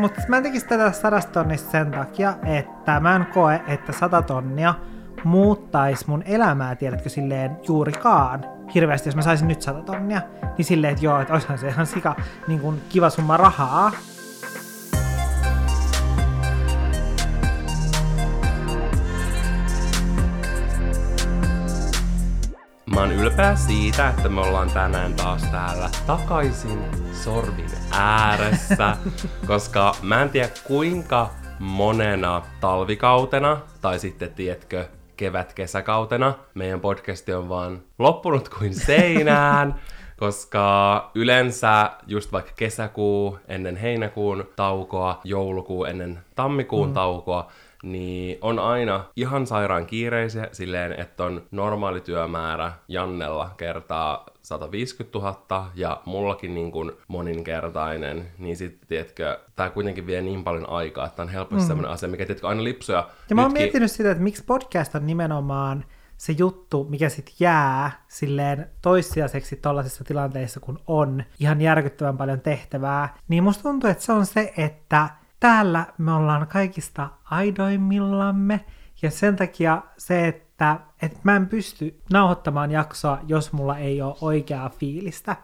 mutta mä en tekisi tätä sadasta tonnista sen takia, että mä en koe, että sata tonnia muuttaisi mun elämää, tiedätkö, silleen juurikaan hirveästi, jos mä saisin nyt sata tonnia, niin silleen, että joo, että olisihan se ihan sika niin kuin kiva summa rahaa. Mä oon ylpeä siitä, että me ollaan tänään taas täällä takaisin sorvin ääressä, koska mä en tiedä kuinka monena talvikautena, tai sitten tiedätkö, kevät-kesäkautena, meidän podcasti on vaan loppunut kuin seinään, koska yleensä just vaikka kesäkuu ennen heinäkuun taukoa, joulukuu ennen tammikuun mm. taukoa, niin on aina ihan sairaan kiireisiä silleen, että on normaali työmäärä Jannella kertaa 150 000 ja mullakin niin kuin moninkertainen, niin sitten tiedätkö, tämä kuitenkin vie niin paljon aikaa, että on helposti mm. sellainen asia, mikä tiedätkö aina lipsuja. Ja mä oon nytkin... miettinyt sitä, että miksi podcast on nimenomaan se juttu, mikä sitten jää silleen toissijaiseksi tollaisissa tilanteissa, kun on ihan järkyttävän paljon tehtävää, niin musta tuntuu, että se on se, että täällä me ollaan kaikista aidoimmillamme, ja sen takia se, että, että mä en pysty nauhoittamaan jaksoa, jos mulla ei ole oikeaa fiilistä.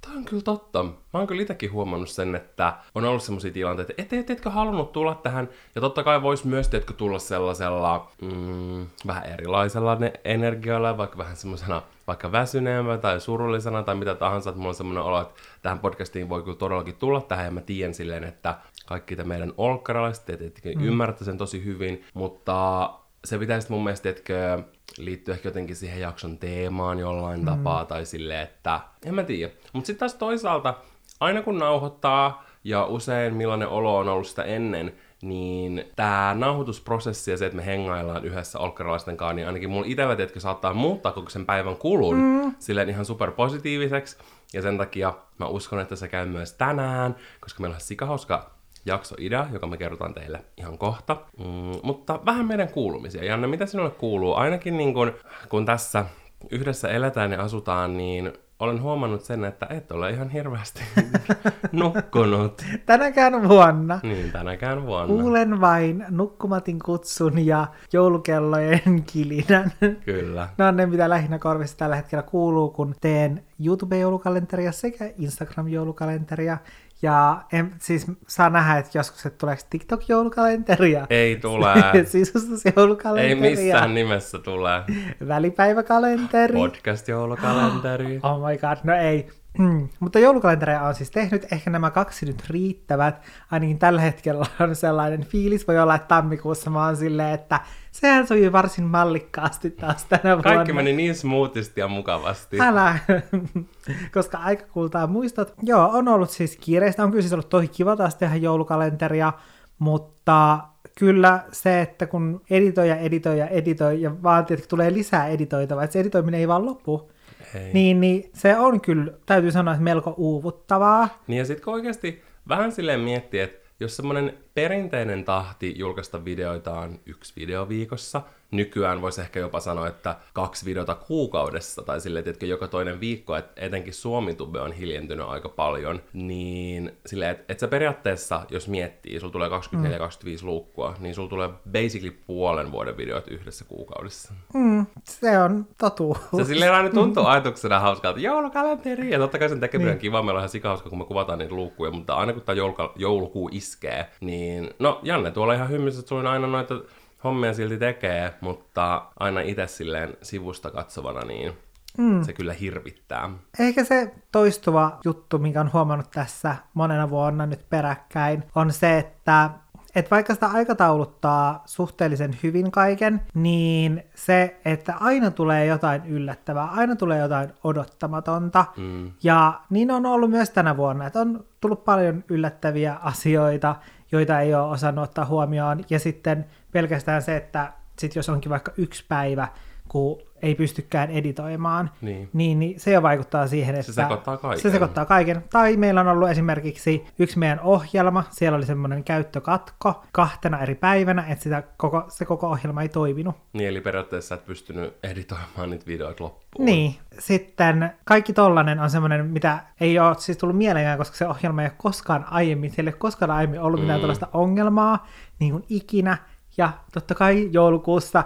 Tämä on kyllä totta. Mä oon kyllä itsekin huomannut sen, että on ollut sellaisia tilanteita, että et, etkö halunnut tulla tähän. Ja totta kai voisi myös etkö tulla sellaisella mm, vähän erilaisella energialla, vaikka vähän semmoisena vaikka väsyneemmä tai surullisena tai mitä tahansa, että mulla on semmoinen olo, että tähän podcastiin voi kyllä todellakin tulla tähän ja mä tiedän silleen, että kaikki te meidän olkkaralaiset, että mm. ymmärrätte sen tosi hyvin, mutta se pitäisi mun mielestä, etkö, liittyä ehkä jotenkin siihen jakson teemaan jollain mm. tapaa, tai silleen, että en mä tiedä. Mutta sitten taas toisaalta, aina kun nauhoittaa, ja usein millainen olo on ollut sitä ennen, niin tämä nauhoitusprosessi ja se, että me hengaillaan yhdessä olkkaralaisten kanssa, niin ainakin mulla itsellä, että saattaa muuttaa koko sen päivän kulun mm. silleen ihan superpositiiviseksi. Ja sen takia mä uskon, että se käy myös tänään, koska meillä on sikahauska jaksoidea, joka me kerrotaan teille ihan kohta. Mm, mutta vähän meidän kuulumisia. Janne, mitä sinulle kuuluu? Ainakin niin kun, kun tässä yhdessä eletään ja asutaan, niin olen huomannut sen, että et ole ihan hirveästi nukkunut. Tänäkään vuonna. Niin, tänäkään vuonna. Kuulen vain nukkumatin kutsun ja joulukellojen kilinän. Kyllä. Ne on ne, mitä lähinnä korvissa tällä hetkellä kuuluu, kun teen YouTube-joulukalenteria sekä Instagram-joulukalenteria. Ja en, siis saa nähdä, että joskus, että tuleeko TikTok-joulukalenteria. Ei tule. Sisustusjoulukalenteria. Ei missään nimessä tule. Välipäiväkalenteri. Podcast-joulukalenteri. Oh my god, no ei. Mm. Mutta joulukalentereja on siis tehnyt, ehkä nämä kaksi nyt riittävät, ainakin tällä hetkellä on sellainen fiilis, voi olla, että tammikuussa mä oon silleen, että sehän sujui varsin mallikkaasti taas tänä vuonna. Kaikki meni niin smoothisti ja mukavasti. Älä, koska aika kultaa muistot. Joo, on ollut siis kiireistä, on kyllä siis ollut tosi kiva taas tehdä joulukalenteria, mutta kyllä se, että kun editoi ja editoi ja editoi ja vaatii, että tulee lisää editoitavaa, että se editoiminen ei vaan lopu, Hei. Niin, niin se on kyllä, täytyy sanoa, että melko uuvuttavaa. Niin ja sitten kun oikeasti vähän silleen miettii, että jos semmoinen perinteinen tahti julkaista videoita on yksi video viikossa, nykyään voisi ehkä jopa sanoa, että kaksi videota kuukaudessa, tai silleen, että joka toinen viikko, että etenkin Suomitube on hiljentynyt aika paljon, niin silleen, että et sä periaatteessa, jos miettii, sulla tulee 24-25 mm. luukkua, niin sulla tulee basically puolen vuoden videot yhdessä kuukaudessa. Mm, se on totuus. Se silleen aina tuntuu mm. ajatuksena hauskalta, joulukalenteri, ja totta kai sen tekeminen niin. on kiva, meillä on ihan sikahauska, kun me kuvataan niitä luukkuja, mutta aina kun tämä joulukuu iskee, niin no Janne tuolla ihan sulla on aina noita hommia silti tekee, mutta aina itse silleen sivusta katsovana, niin mm. se kyllä hirvittää. Ehkä se toistuva juttu, minkä on huomannut tässä monena vuonna nyt peräkkäin, on se, että että vaikka sitä aikatauluttaa suhteellisen hyvin kaiken, niin se, että aina tulee jotain yllättävää, aina tulee jotain odottamatonta. Mm. Ja niin on ollut myös tänä vuonna, että on tullut paljon yllättäviä asioita, joita ei ole osannut ottaa huomioon. Ja sitten pelkästään se, että sit jos onkin vaikka yksi päivä, kun ei pystykään editoimaan, Niin. niin, niin se jo vaikuttaa siihen, että... sekoittaa kaiken. Se sekoittaa kaiken. Tai meillä on ollut esimerkiksi yksi meidän ohjelma, siellä oli semmoinen käyttökatko kahtena eri päivänä, että sitä koko, se koko ohjelma ei toiminut. Niin, eli periaatteessa et pystynyt editoimaan niitä videoita loppuun. Niin, sitten kaikki tollanen on semmoinen, mitä ei ole siis tullut mieleenkään, koska se ohjelma ei ole koskaan aiemmin, siellä ei ole koskaan aiemmin ollut mitään Mm. tällaista ongelmaa, niin kuin ikinä. Ja totta kai joulukuussa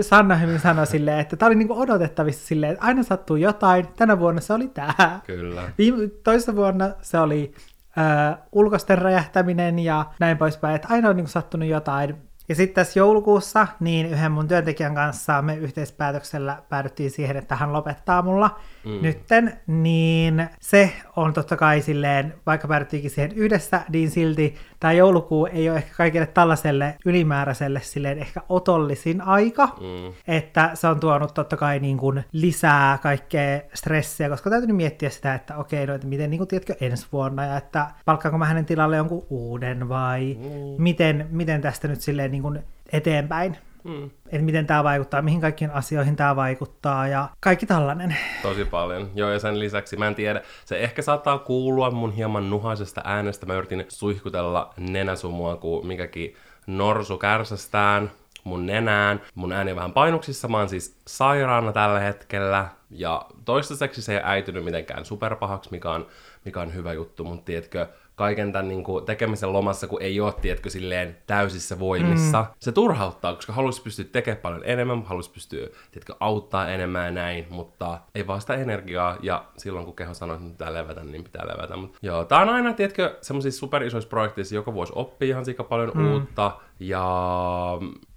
Sanna hyvin sanoi silleen, että tämä oli niin kuin odotettavissa silleen, että aina sattuu jotain. Tänä vuonna se oli tämä. Kyllä. Viime, toissa vuonna se oli ö, ulkosten räjähtäminen ja näin poispäin, että aina on niin kuin sattunut jotain. Ja sitten tässä joulukuussa, niin yhden mun työntekijän kanssa me yhteispäätöksellä päädyttiin siihen, että hän lopettaa mulla mm. nytten, niin se on totta kai silleen, vaikka päädyttiinkin siihen yhdessä, niin silti tämä joulukuu ei ole ehkä kaikille tällaiselle ylimääräiselle silleen ehkä otollisin aika, Mm. että se on tuonut totta kai niin kuin lisää kaikkea stressiä, koska täytyy miettiä sitä, että okei, no, että miten niin kuin, tiedätkö, ensi vuonna, ja että palkkaanko mä hänen tilalle jonkun uuden, vai Mm. miten, miten tästä nyt silleen niin kuin eteenpäin, Mm. että miten tämä vaikuttaa, mihin kaikkiin asioihin tämä vaikuttaa, ja kaikki tällainen. Tosi paljon. Joo, ja sen lisäksi mä en tiedä, se ehkä saattaa kuulua mun hieman nuhaisesta äänestä. Mä yritin suihkutella nenäsumua, kun mikäkin norsu kärsästään mun nenään. Mun ääni on vähän painuksissa, mä oon siis sairaana tällä hetkellä. Ja toistaiseksi se ei äitynyt mitenkään superpahaksi, mikä on, mikä on hyvä juttu, mutta tiedätkö, kaiken tämän niin kuin, tekemisen lomassa, kun ei ole, tiedätkö, silleen täysissä voimissa. Mm. Se turhauttaa, koska haluaisi pystyä tekemään paljon enemmän, haluaisi pystyä, tiedätkö, auttaa enemmän ja näin, mutta ei vaan sitä energiaa, ja silloin kun keho sanoo, että nyt pitää levätä, niin pitää levätä. Mut, joo, tää on aina, tiedätkö, semmoisissa superisoissa projekteissa joka vuosi oppii ihan sika paljon mm. uutta, ja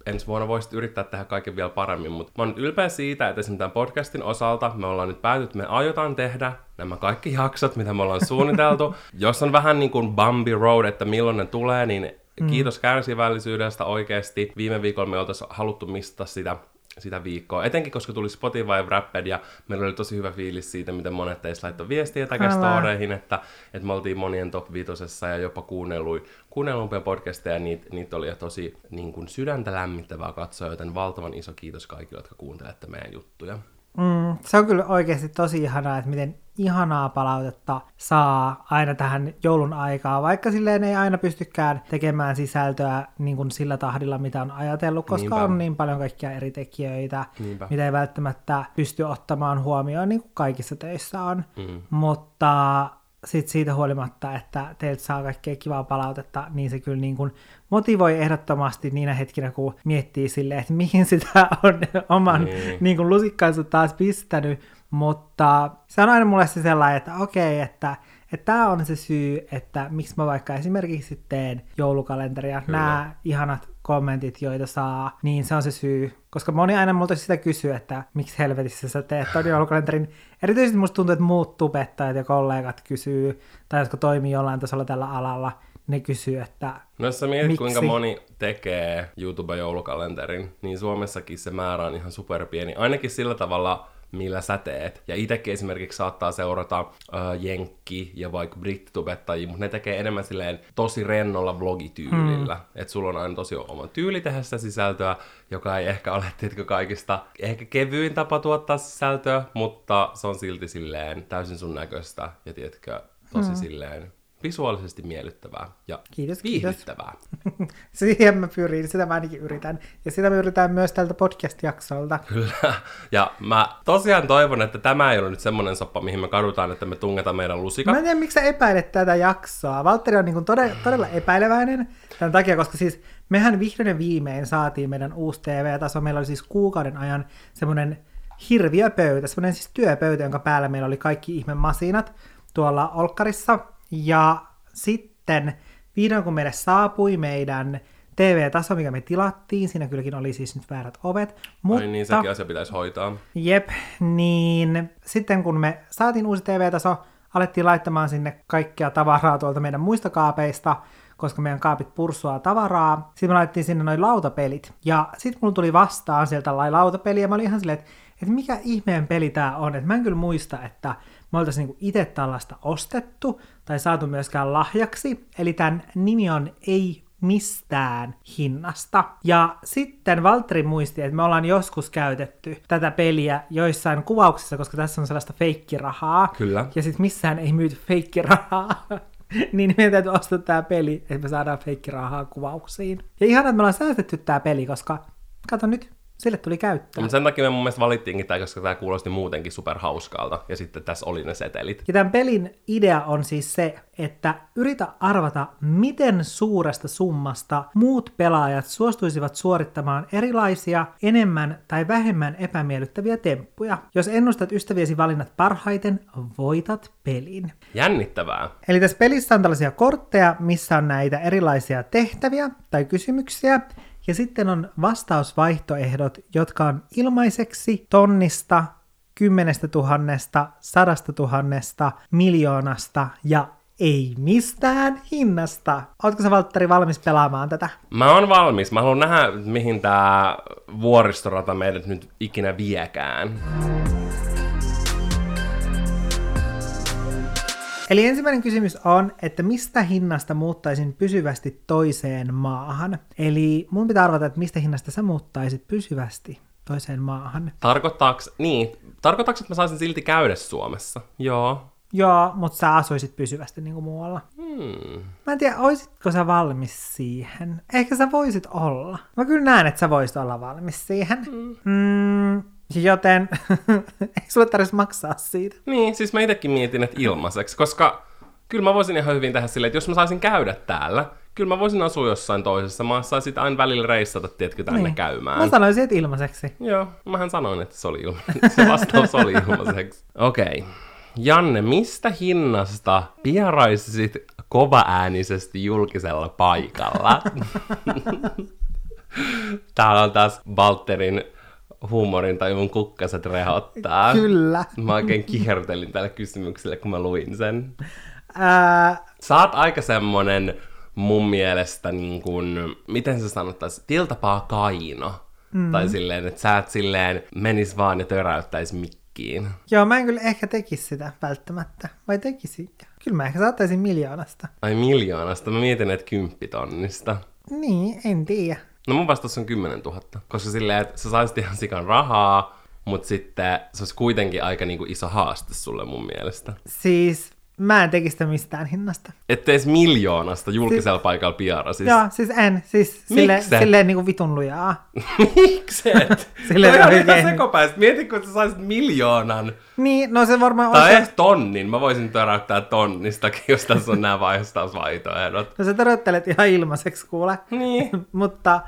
ensi vuonna voisit yrittää tehdä kaiken vielä paremmin, mutta mä oon nyt ylpeä siitä, että esimerkiksi tämän podcastin osalta me ollaan nyt päätynyt, että me aiotaan tehdä nämä kaikki jaksot, mitä me ollaan suunniteltu. Jos on vähän niin kuin Bambi Road, että milloin ne tulee, niin kiitos kärsivällisyydestä oikeasti. Viime viikolla me oltaisiin haluttu mistata sitä sitä viikkoa. Etenkin, koska tuli Spotify Wrapped ja meillä oli tosi hyvä fiilis siitä, miten monet teistä laittoi viestiä takestoreihin, että, että me oltiin monien top viitosessa ja jopa kuunnelluin, kuunnellumpia podcasteja, niitä, niitä oli tosi niin kuin sydäntä lämmittävää katsoa, joten valtavan iso kiitos kaikille, jotka kuuntelette meidän juttuja. Mm, se on kyllä oikeasti tosi ihanaa, että miten ihanaa palautetta saa aina tähän joulun aikaa, vaikka silleen ei aina pystykään tekemään sisältöä niin kuin sillä tahdilla, mitä on ajatellut, koska Niinpä. on niin paljon kaikkia eri tekijöitä, Niinpä. mitä ei välttämättä pysty ottamaan huomioon, niin kuin kaikissa töissä on. Mm. Mutta sit siitä huolimatta, että teiltä saa kaikkea kivaa palautetta, niin se kyllä niin kuin motivoi ehdottomasti niinä hetkinä, kun miettii silleen, että mihin sitä on oman Niin. niin kuin lusikkansa taas pistänyt, mutta se on aina mulle se sellainen, että okei, että että tämä on se syy, että miksi mä vaikka esimerkiksi teen joulukalenteria, Kyllä. nämä ihanat kommentit, joita saa, niin se on se syy. Koska moni aina multa sitä kysyy, että miksi helvetissä sä teet ton joulukalenterin. Erityisesti musta tuntuu, että muut tubettajat ja kollegat kysyy, tai jotka toimii jollain tasolla tällä alalla, ne kysyy, että No jos sä mietit, Miksi? kuinka moni tekee YouTube-joulukalenterin, niin Suomessakin se määrä on ihan superpieni. Ainakin sillä tavalla, millä sä teet. Ja itsekin esimerkiksi saattaa seurata äh, jenkki- ja vaikka brittitubettajia, mutta ne tekee enemmän silleen tosi rennolla vlogityylillä. Mm. Että sulla on aina tosi oma tyyli tehdä sitä sisältöä, joka ei ehkä ole tiedätkö, kaikista ehkä kevyin tapa tuottaa sisältöä, mutta se on silti silleen täysin sun näköistä ja tiedätkö, tosi mm. silleen visuaalisesti miellyttävää ja Kiitos, kiitos. viihdyttävää. siihen mä pyrin, sitä mä ainakin yritän. Ja sitä mä yritän myös tältä podcast-jaksolta. Kyllä. Ja mä tosiaan toivon, että tämä ei ole nyt semmoinen soppa, mihin me kadutaan, että me tungetaan meidän lusikat. Mä en tiedä, miksi sä epäilet tätä jaksoa. Valtteri on niin kuin todella, todella epäileväinen tämän takia, koska siis mehän vihdoin viimein saatiin meidän uusi TV-taso. Meillä oli siis kuukauden ajan semmoinen hirviöpöytä, semmoinen siis työpöytä, jonka päällä meillä oli kaikki ihme masinat tuolla Olkkarissa. Ja sitten vihdoin kun meille saapui meidän TV-taso, mikä me tilattiin, siinä kylläkin oli siis nyt väärät ovet, mutta... Ai niin, sekin asia pitäisi hoitaa. Jep, niin sitten kun me saatiin uusi TV-taso, alettiin laittamaan sinne kaikkea tavaraa tuolta meidän muista kaapeista, koska meidän kaapit pursuaa tavaraa. Sitten me laitettiin sinne noin lautapelit. Ja sitten mulla tuli vastaan sieltä lautapeli, ja mä olin ihan silleen, että, että mikä ihmeen peli tää on. Että mä en kyllä muista, että me oltaisiin niinku itse tällaista ostettu tai saatu myöskään lahjaksi. Eli tämän nimi on Ei mistään hinnasta. Ja sitten Valtteri muisti, että me ollaan joskus käytetty tätä peliä joissain kuvauksissa, koska tässä on sellaista feikkirahaa. Kyllä. Ja sitten missään ei myyty feikkirahaa. niin meidän täytyy ostaa tämä peli, että me saadaan feikkirahaa kuvauksiin. Ja ihan, että me ollaan säästetty tämä peli, koska kato nyt, sille tuli käyttöä. Mutta sen takia me mun mielestä valittiinkin tämä, koska tämä kuulosti muutenkin superhauskalta. Ja sitten tässä oli ne setelit. Ja tämän pelin idea on siis se, että yritä arvata, miten suuresta summasta muut pelaajat suostuisivat suorittamaan erilaisia, enemmän tai vähemmän epämiellyttäviä temppuja. Jos ennustat ystäviesi valinnat parhaiten, voitat pelin. Jännittävää. Eli tässä pelissä on tällaisia kortteja, missä on näitä erilaisia tehtäviä tai kysymyksiä, ja sitten on vastausvaihtoehdot, jotka on ilmaiseksi tonnista, kymmenestä tuhannesta, sadasta tuhannesta, miljoonasta ja ei mistään hinnasta. Ootko sä Valtteri valmis pelaamaan tätä? Mä oon valmis. Mä haluan nähdä, mihin tää vuoristorata meidät nyt ikinä viekään. Eli ensimmäinen kysymys on, että mistä hinnasta muuttaisin pysyvästi toiseen maahan? Eli mun pitää arvata, että mistä hinnasta sä muuttaisit pysyvästi toiseen maahan. Tarkoittaaks, niin, tarkoittaaks, että mä saisin silti käydä Suomessa? Joo. Joo, mutta sä asuisit pysyvästi niin kuin muualla. Hmm. Mä en tiedä, oisitko sä valmis siihen? Ehkä sä voisit olla. Mä kyllä näen, että sä voisit olla valmis siihen. Mm, joten ei sulle tarvitsisi maksaa siitä. Niin, siis mä itekin mietin, että ilmaiseksi, koska kyllä mä voisin ihan hyvin tehdä silleen, että jos mä saisin käydä täällä, kyllä mä voisin asua jossain toisessa maassa ja sitten aina välillä reissata, tiedätkö, tänne Niin. käymään. Mä sanoisin, että ilmaiseksi. Joo, mähän sanoin, että se oli ilma. Se vastaus oli ilmaiseksi. Okei. Okay. Janne, mistä hinnasta pieraisisit kovaäänisesti julkisella paikalla? Täällä on taas Balterin huumorin tai mun kukkaset rehottaa. Kyllä. Mä oikein kihertelin tällä kysymyksellä, kun mä luin sen. Ää, Sä oot aika semmonen mun mielestä niin kuin, miten se sanottaisi, tiltapaa kaino. Mm. Tai silleen, että sä et silleen menis vaan ja töräyttäis mikkiin. joo, mä en kyllä ehkä tekisi sitä välttämättä. Vai tekisinkö? Kyllä mä ehkä saattaisin miljoonasta. Ai miljoonasta, mä mietin, että kymppitonnista. Niin, en tiedä. No mun vastaus on 10 000, koska silleen, että sä saisit ihan sikan rahaa, mutta sitten se olisi kuitenkin aika niinku iso haaste sulle mun mielestä. Siis mä en tekisi sitä mistään hinnasta. Että edes miljoonasta julkisella paikalla piarasis. Joo, siis en. Siis sille, silleen niinku vitun lujaa. Mikset? Silleen Toi on oikein. ihan sekopäistä. Mieti, kun sä saisit miljoonan. Niin, no se varmaan Tai olisi... edes tonnin. Mä voisin töräyttää tonnistakin, jos tässä on nämä vaihtoehdot. No sä töröttelet ihan ilmaiseksi kuule. Niin. Mutta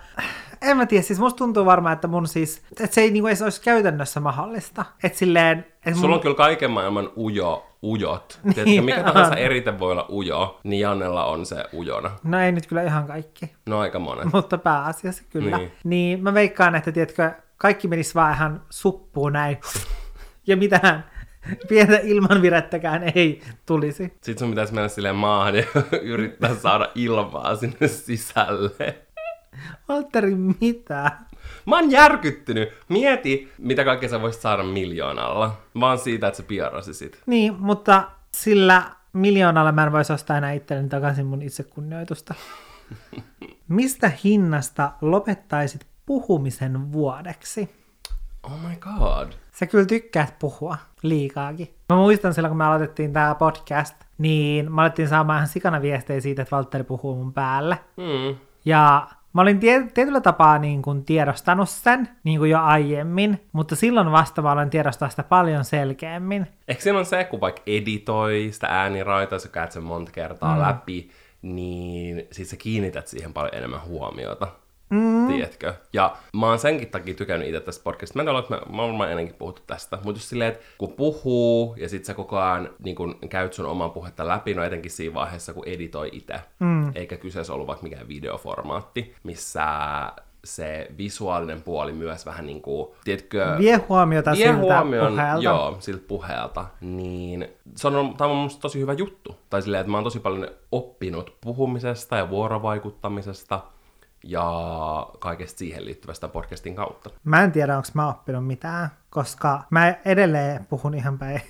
en mä tiedä, siis musta tuntuu varmaan, että mun siis, että se ei niinku edes olisi käytännössä mahdollista. Että silleen, mun... Sulla on kyllä kaiken maailman ujo, ujot. Tiedätkö, mikä on. tahansa erite voi olla ujo, niin Jannella on se ujona. No ei nyt kyllä ihan kaikki, No aika monen. mutta pääasiassa kyllä. Niin. Niin mä veikkaan, että tiedätkö, kaikki menisi vaan ihan suppuun näin. Ja mitään pientä ilmanvirettäkään ei tulisi. Sitten sun pitäisi mennä silleen maahan ja yrittää saada ilmaa sinne sisälle. Valtteri, mitä? Mä oon järkyttynyt. Mieti, mitä kaikkea sä voisit saada miljoonalla. Vaan siitä, että sä piarasisit. Niin, mutta sillä miljoonalla mä en voisi ostaa enää itselleni takaisin mun itsekunnioitusta. Mistä hinnasta lopettaisit puhumisen vuodeksi? Oh my god. Sä kyllä tykkäät puhua liikaakin. Mä muistan silloin, kun me aloitettiin tää podcast, niin mä alettiin saamaan ihan sikana viestejä siitä, että Valtteri puhuu mun päälle. Hmm. Ja mä olin tie- tietyllä tapaa niin kuin tiedostanut sen, niin kuin jo aiemmin, mutta silloin vasta mä olen tiedostaa sitä paljon selkeämmin. Ehkä siinä on se, kun vaikka editoi sitä ääniraitaa, sä käyt sen monta kertaa mm. läpi, niin sit sä kiinnität siihen paljon enemmän huomiota. Mm. Tiedätkö? Ja mä oon senkin takia tykännyt itse tästä podcastista. Mä en tiedä, että mä, mä oon varmaan ennenkin puhuttu tästä. Mutta just silleen, että kun puhuu ja sit sä koko ajan niin kun käyt sun omaa puhetta läpi, no etenkin siinä vaiheessa, kun editoi itse. Mm. Eikä kyseessä ollut vaikka mikään videoformaatti, missä se visuaalinen puoli myös vähän niin kuin, tiedätkö, Vie huomiota vie siltä huomioon, puheelta. Joo, siltä puheelta, niin se on, tämä on musta tosi hyvä juttu. Tai silleen, että mä oon tosi paljon oppinut puhumisesta ja vuorovaikuttamisesta ja kaikesta siihen liittyvästä podcastin kautta. Mä en tiedä, onko mä oppinut mitään, koska mä edelleen puhun ihan päin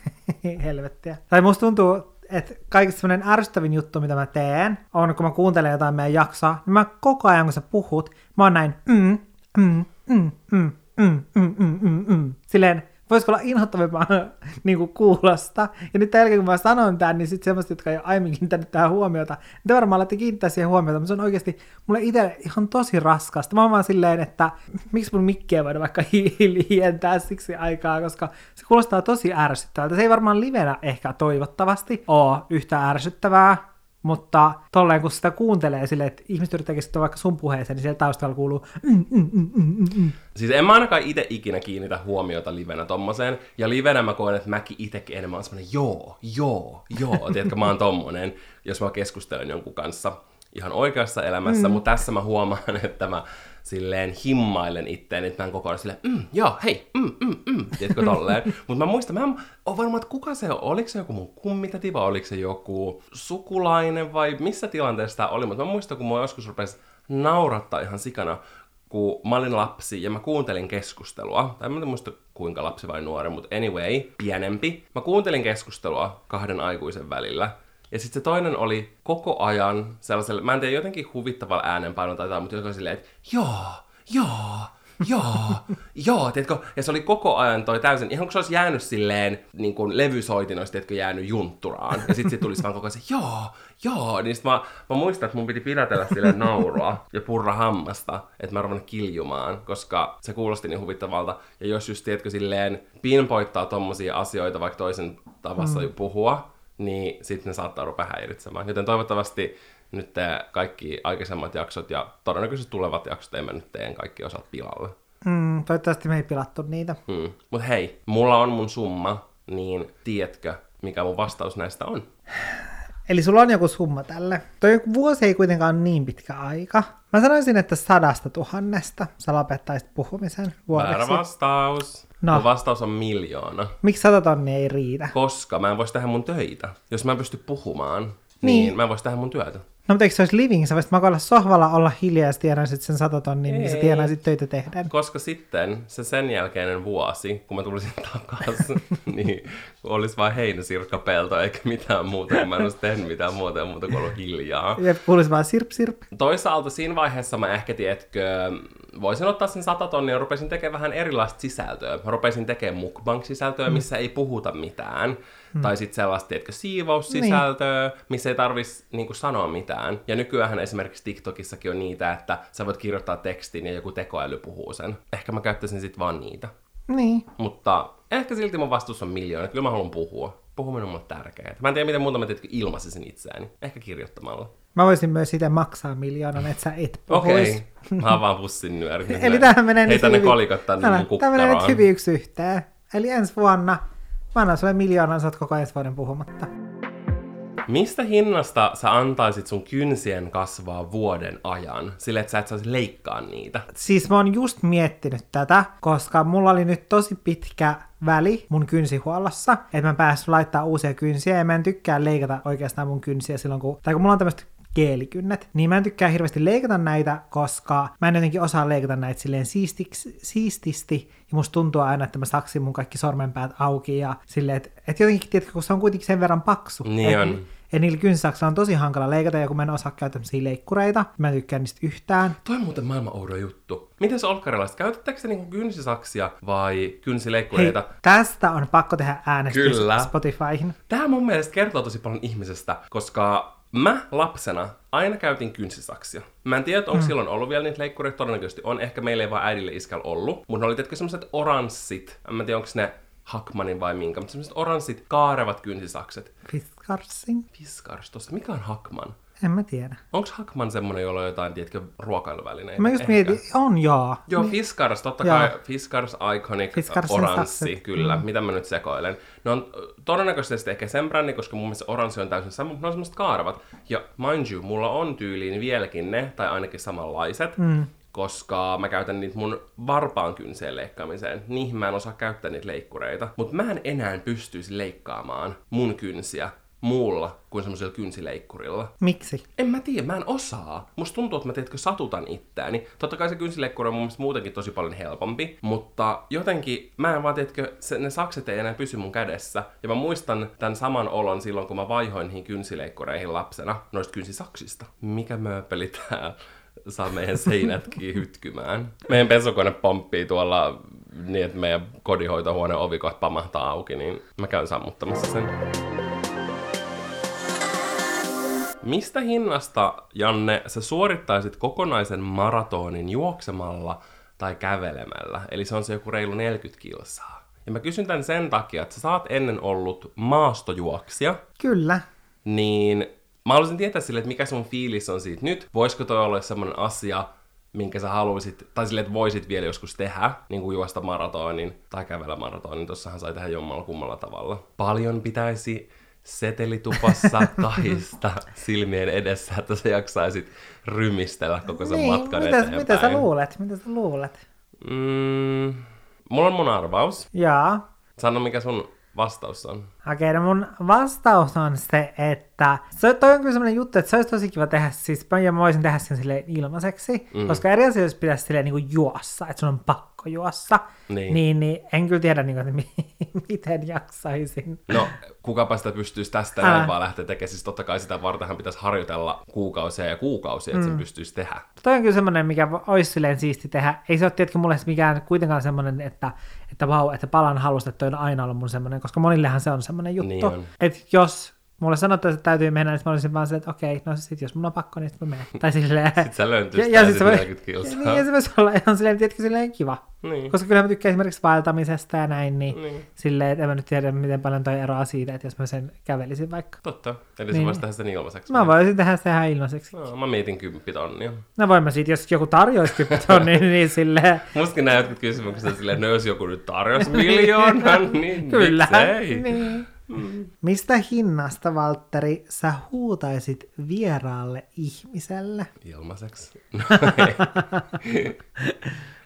helvettiä. Tai musta tuntuu, että kaikista semmoinen ärsyttävin juttu, mitä mä teen, on kun mä kuuntelen jotain meidän jaksoa, niin mä koko ajan kun sä puhut, mä oon näin mm, mm, mm, mm, mm, mm, mm, mm, mm. Silleen, voisiko olla inhottavampaa niin kuulosta. Ja nyt jälkeen, kun mä sanon tämän, niin sitten semmoista, jotka ei ole aiemmin kiinnittänyt tähän huomiota, te varmaan alatte kiinnittää siihen huomiota, mutta se on oikeasti mulle itse ihan tosi raskasta. Mä oon vaan silleen, että miksi mun mikkiä voida vaikka hiljentää siksi aikaa, koska se kuulostaa tosi ärsyttävältä. Se ei varmaan livenä ehkä toivottavasti ole yhtä ärsyttävää, mutta tolleen kun sitä kuuntelee silleen, että ihmiset yrittää keskittyä vaikka sun puheeseen, niin siellä taustalla kuuluu mm, mm, mm, mm, mm, mm. Siis en mä ainakaan itse ikinä kiinnitä huomiota livenä tommoseen. Ja livenä mä koen, että mäkin itekin enemmän on semmonen joo, joo, joo. Tiedätkö, mä oon tommonen, jos mä keskustelen jonkun kanssa ihan oikeassa elämässä, mm. mutta tässä mä huomaan, että mä silleen himmailen itteen, että mä en koko ajan silleen, mm, joo, hei, mm, mm, mm, tiedätkö tolleen. Mutta mä muistan, mä en ole varma, että kuka se on, oliko se joku mun kummitäti vai oliko se joku sukulainen vai missä tilanteessa tämä oli, mutta mä muistan, kun mä joskus rupesi naurattaa ihan sikana, kun mä olin lapsi ja mä kuuntelin keskustelua, tai en muista kuinka lapsi vai nuori, mutta anyway, pienempi. Mä kuuntelin keskustelua kahden aikuisen välillä, ja sitten se toinen oli koko ajan sellaisella, mä en tiedä, jotenkin huvittavalla äänenpainolla tai jotain, mutta joka silleen, että joo, joo, joo, joo, tiedätkö? Ja se oli koko ajan toi täysin, ihan kun se olisi jäänyt silleen, niin kuin levysoitinoista, tiedätkö, jäänyt juntturaan. Ja sitten se tulisi vaan koko ajan se, joo, joo. Niin sit mä, mä muistan, että mun piti pidätellä silleen naurua ja purra hammasta, että mä ruvennut kiljumaan, koska se kuulosti niin huvittavalta. Ja jos just, tiedätkö, silleen pinpoittaa tommosia asioita vaikka toisen tavassa mm. puhua, niin sitten ne saattaa rupea häiritsemään. Joten toivottavasti nyt te kaikki aikaisemmat jaksot ja todennäköisesti tulevat jaksot ei mennyt teen kaikki osat pilalle. Mm, toivottavasti me ei pilattu niitä. Mm. Mutta hei, mulla on mun summa, niin tiedätkö, mikä mun vastaus näistä on? Eli sulla on joku summa tälle. Toi vuosi ei kuitenkaan ole niin pitkä aika. Mä sanoisin, että sadasta tuhannesta sä lopettaisit puhumisen vuodeksi. Väärä vastaus. No. Mun vastaus on miljoona. Miksi sata tonnia ei riitä? Koska mä en voisi tehdä mun töitä. Jos mä en pysty puhumaan, niin, niin mä en voisi tehdä mun työtä. No mutta eikö se olisi living? Sä voisit makoilla sohvalla, olla hiljaa ja tienaisit sen sata tonnia, niin sä tienaisit töitä tehdä. Koska sitten se sen jälkeinen vuosi, kun mä tulisin takaisin, niin olisi vain heinäsirkkapelto eikä mitään muuta. Mä en olisi tehnyt mitään muuta muuta kuin ollut hiljaa. Ja kuulisi vaan sirp sirp. Toisaalta siinä vaiheessa mä ehkä, tiedätkö, voisin ottaa sen sata tonnia ja rupesin tekemään vähän erilaista sisältöä. Mä rupesin tekemään mukbang-sisältöä, missä mm. ei puhuta mitään. Mm. Tai sitten sellaista, tiedätkö, siivoussisältöä, niin. missä ei tarvitsisi niin sanoa mitään. Ja nykyään esimerkiksi TikTokissakin on niitä, että sä voit kirjoittaa tekstin ja joku tekoäly puhuu sen. Ehkä mä käyttäisin sitten vaan niitä. Niin. Mutta ehkä silti mun vastuus on miljoona. Kyllä mä haluan puhua. Puhuminen on mulle tärkeää. Mä en tiedä, miten muuta mä teetkö ilmaisisin itseäni. Ehkä kirjoittamalla. Mä voisin myös sitä maksaa miljoonan, että sä et. Okei, okay. mä oon vaan pussin nyöri. Eli tähän menee Heitä ne kolikot tänne mun kukkaroon. Tämä menee nyt hyvin yksi yhteen. Eli ensi vuonna Mä annan sulle miljoonan, sä oot koko ensi vuoden puhumatta. Mistä hinnasta sä antaisit sun kynsien kasvaa vuoden ajan, sille että sä et saisi leikkaa niitä? Siis mä oon just miettinyt tätä, koska mulla oli nyt tosi pitkä väli mun kynsihuollossa, että mä pääsin laittaa uusia kynsiä ja mä en tykkää leikata oikeastaan mun kynsiä silloin kun, tai kun mulla on tämmöistä geelikynnet, niin mä en tykkää hirveästi leikata näitä, koska mä en jotenkin osaa leikata näitä silleen siistiksi, siististi, ja musta tuntuu aina, että mä saksin mun kaikki sormenpäät auki, ja silleen, että, että jotenkin, tiedätkö, kun se on kuitenkin sen verran paksu. Niin et, on. Ja niillä kynsisaksilla on tosi hankala leikata, ja kun mä en osaa käyttää leikkureita, mä en tykkää niistä yhtään. Toi on muuten maailman oudo juttu. Miten se olkkarilaiset, käytättekö se niinku kynsisaksia vai kynsileikkureita? Hei, tästä on pakko tehdä äänestys Kyllä. Spotifyhin. Tämä mun mielestä kertoo tosi paljon ihmisestä, koska Mä lapsena aina käytin kynsisaksia. Mä en tiedä, onko mm. silloin ollut vielä niitä leikkureita, todennäköisesti on. Ehkä meillä ei vaan äidille iskällä ollut. Mutta ne oli tietenkin semmoiset oranssit. En mä tiedä, onko ne Hakmanin vai minkä, mutta semmoiset oranssit kaarevat kynsisakset. Fiskarsin. Fiskars, tossa. Mikä on Hakman? En mä tiedä. Onko Hackman semmonen, jolla on jotain, tiedätkö, ruokailuvälineitä? Mä just Ehkä. mietin, on joo. Joo, niin. Fiskars, totta joo. kai Fiskars Iconic Fiskarsin oranssi, kyllä. Mm. Mitä mä nyt sekoilen. Ne on todennäköisesti ehkä sen brändi, koska mun mielestä oranssi on täysin sama, mutta ne on kaaravat. Ja mind you, mulla on tyyliin vieläkin ne, tai ainakin samanlaiset. Mm koska mä käytän niitä mun varpaan kynseen leikkaamiseen. Niihin mä en osaa käyttää niitä leikkureita. Mutta mä en enää pystyisi leikkaamaan mun kynsiä muulla kuin semmoisella kynsileikkurilla. Miksi? En mä tiedä, mä en osaa. Musta tuntuu, että mä tiedätkö, satutan itseäni. Totta kai se kynsileikkuri on mun mielestä muutenkin tosi paljon helpompi, mutta jotenkin mä en vaan, tiedätkö, se, ne sakset ei enää pysy mun kädessä. Ja mä muistan tämän saman olon silloin, kun mä vaihoin niihin kynsileikkureihin lapsena, noista kynsisaksista. Mikä mööpeli tää saa meidän seinätkin hytkymään. Meidän pesukone pomppii tuolla niin, että meidän kodinhoitohuoneen ovi kohta pamahtaa auki, niin mä käyn sammuttamassa sen. Mistä hinnasta, Janne, sä suorittaisit kokonaisen maratonin juoksemalla tai kävelemällä? Eli se on se joku reilu 40 kilsaa. Ja mä kysyn tän sen takia, että sä oot ennen ollut maastojuoksija, Kyllä. niin mä haluaisin tietää sille, että mikä sun fiilis on siitä nyt. Voisiko toi olla semmonen asia, minkä sä haluaisit, tai sille, että voisit vielä joskus tehdä, niin kuin juosta maratonin tai kävellä maratonin, tossahan sai tehdä jommalla kummalla tavalla. Paljon pitäisi setelitupassa kahista silmien edessä, että sä jaksaisit rymistellä koko sen matkan mitä, eteenpäin. mitä sä luulet? Mitä sä luulet? Mm, mulla on mun arvaus. Jaa. Sano, mikä sun vastaus on. Okei, no mun vastaus on se, että se, toi on kyllä semmoinen juttu, että se olisi tosi kiva tehdä, siis mä, ja mä voisin tehdä sen silleen ilmaiseksi, mm. koska eri asia, jos pitäisi silleen niin kuin juossa, että sun on pakko juossa, Niin. niin, niin en kyllä tiedä, niin kuin, että mi- miten jaksaisin. No, kukapa sitä pystyisi tästä Älä. näin vaan lähteä tekemään. Siis totta kai sitä vartenhan pitäisi harjoitella kuukausia ja kuukausia, että Mm. sen pystyisi tehdä. Toi on kyllä semmoinen, mikä olisi silleen siisti tehdä. Ei se ole tietenkin mulle mikään kuitenkaan semmoinen, että, että vau, että palan halusta, että toi on aina ollut mun semmoinen, koska monillehan se on semmoinen juttu. Niin on. Että jos mulle sanotaan, että täytyy mennä, niin mä olisin vaan silleen, että okei, no sit jos mun on pakko, niin sit mä menen. Tai silleen. Sitten sä löntyisit ja, ja sit se voi, 40 kilsaa. niin, ja se voisi olla ihan silleen, tiedätkö, silleen kiva. Niin. Koska kyllä mä tykkään esimerkiksi vaeltamisesta ja näin, niin, Niin. silleen, että en mä nyt tiedä, miten paljon toi eroaa siitä, että jos mä sen kävelisin vaikka. Totta. Eli Niin. sä voisit tehdä sen ilmaiseksi. Mä voisin tehdä sen ihan ilmaiseksi. No, mä mietin kymppitonnia. No voin mä siitä, jos joku tarjoisi kyppiton, niin, niin silleen, Mustakin nämä jotkut kysymykset silleen, no jos joku nyt tarjosi miljoonan, niin Kyllä. miksei? Niin. Mistä hinnasta, Valtteri, sä huutaisit vieraalle ihmiselle? Ilmaiseksi. No.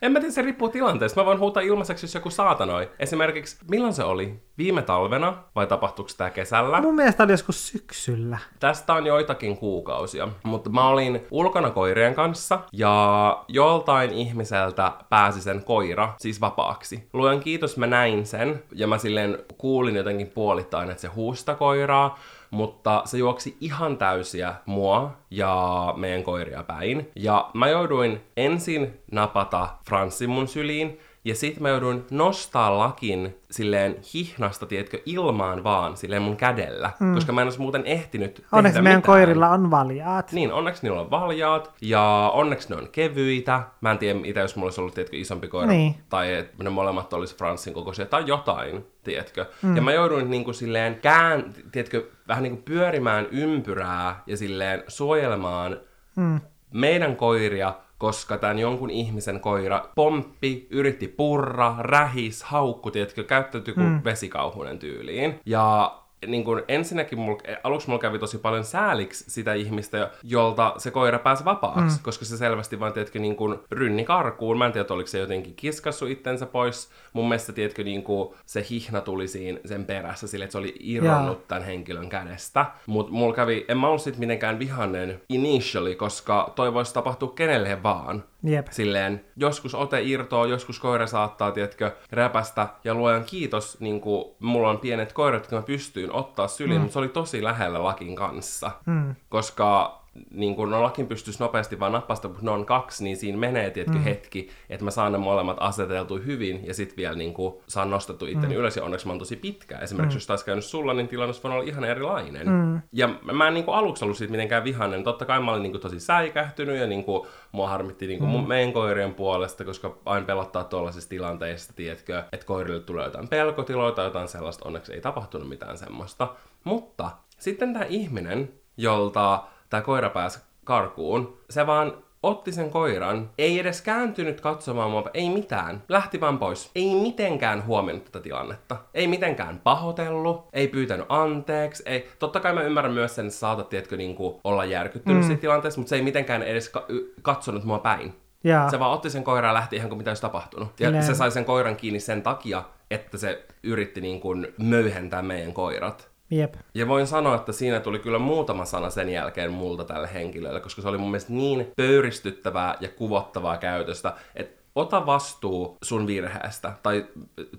En mä tiedä, se riippuu tilanteesta. Mä voin huutaa ilmaiseksi, jos joku saatanoi. Esimerkiksi, milloin se oli? Viime talvena vai tapahtuiko tämä kesällä? Mun mielestä oli joskus syksyllä. Tästä on joitakin kuukausia, mutta mä olin ulkona koirien kanssa ja joltain ihmiseltä pääsi sen koira siis vapaaksi. Luojan kiitos mä näin sen ja mä silleen kuulin jotenkin puolittain, että se huusta koiraa, mutta se juoksi ihan täysiä mua ja meidän koiria päin. Ja mä jouduin ensin napata Franssin mun syliin, ja sit mä jouduin nostaa lakin silleen hihnasta, tiedätkö, ilmaan vaan, silleen mun kädellä. Mm. Koska mä en olisi muuten ehtinyt Onneksi tehdä meidän mitään. koirilla on valjaat. Niin, onneksi niillä on valjaat, ja onneksi ne on kevyitä. Mä en tiedä, mitä jos mulla olisi ollut, tiedätkö, isompi koira, Niin. tai että ne molemmat olisi Franssin kokoisia, tai jotain, tiedätkö. Mm. Ja mä jouduin niin kuin silleen kään, tiedätkö, vähän niin kuin pyörimään ympyrää, ja silleen suojelemaan Mm. meidän koiria, koska tämän jonkun ihmisen koira pomppi, yritti purra, rähis, haukku, tiedätkö, käyttäytyi kuin mm. vesikauhunen tyyliin. Ja niin kun ensinnäkin mul, aluksi mulla kävi tosi paljon sääliksi sitä ihmistä, jolta se koira pääsi vapaaksi, mm. koska se selvästi vaan, tiedätkö, niin kun rynni karkuun. Mä en tiedä, oliko se jotenkin kiskassu itsensä pois. Mun mielestä, tiedätkö, niin kun se hihna tuli siinä sen perässä sille, että se oli irronnut Jaa. tämän henkilön kädestä. Mut mulla kävi, en mä ollut sit mitenkään vihainen initially, koska toi voisi tapahtua kenelle vaan. Jep. Silleen, joskus ote irtoaa, joskus koira saattaa, tiedätkö, räpästä. Ja luojan kiitos, niin kuin, mulla on pienet koirat, jotka mä pystyin ottaa syliin, mm. mutta se oli tosi lähellä lakin kanssa. Mm. Koska niin kun no lakin pystyisi nopeasti vaan nappasta, mutta ne on kaksi, niin siinä menee tietty mm. hetki, että mä saan ne molemmat aseteltu hyvin ja sitten vielä niin kuin, saan nostettu itteni mm. ylös ja onneksi mä oon tosi pitkä. Esimerkiksi mm. jos taisi käynyt sulla, niin tilanne voinut olla ihan erilainen. Mm. Ja mä en niin kuin, aluksi ollut siitä mitenkään vihainen. Totta kai mä olin niin kuin, tosi säikähtynyt ja niin kuin, mua harmitti niin kuin, mm. mun meidän koirien puolesta, koska aina pelottaa tuollaisissa tilanteissa, tiedätkö, että koirille tulee jotain pelkotiloja tai jotain sellaista. Onneksi ei tapahtunut mitään semmoista. Mutta sitten tämä ihminen, jolta tämä koira pääsi karkuun, se vaan otti sen koiran, ei edes kääntynyt katsomaan mua, ei mitään, lähti vaan pois. Ei mitenkään huomannut tätä tilannetta. Ei mitenkään pahoitellut, ei pyytänyt anteeksi, ei... Totta kai mä ymmärrän myös sen, että saatat, tiedätkö, niin kuin olla järkyttynyt mm. siitä tilanteessa, mutta se ei mitenkään edes ka- y- katsonut mua päin. Jaa. Se vaan otti sen koiran ja lähti ihan kuin mitä olisi tapahtunut. Ja Silleen- se sai sen koiran kiinni sen takia, että se yritti niin kuin möyhentää meidän koirat. Jep. Ja voin sanoa, että siinä tuli kyllä muutama sana sen jälkeen multa tälle henkilölle, koska se oli mun mielestä niin pöyristyttävää ja kuvottavaa käytöstä, että ota vastuu sun virheestä tai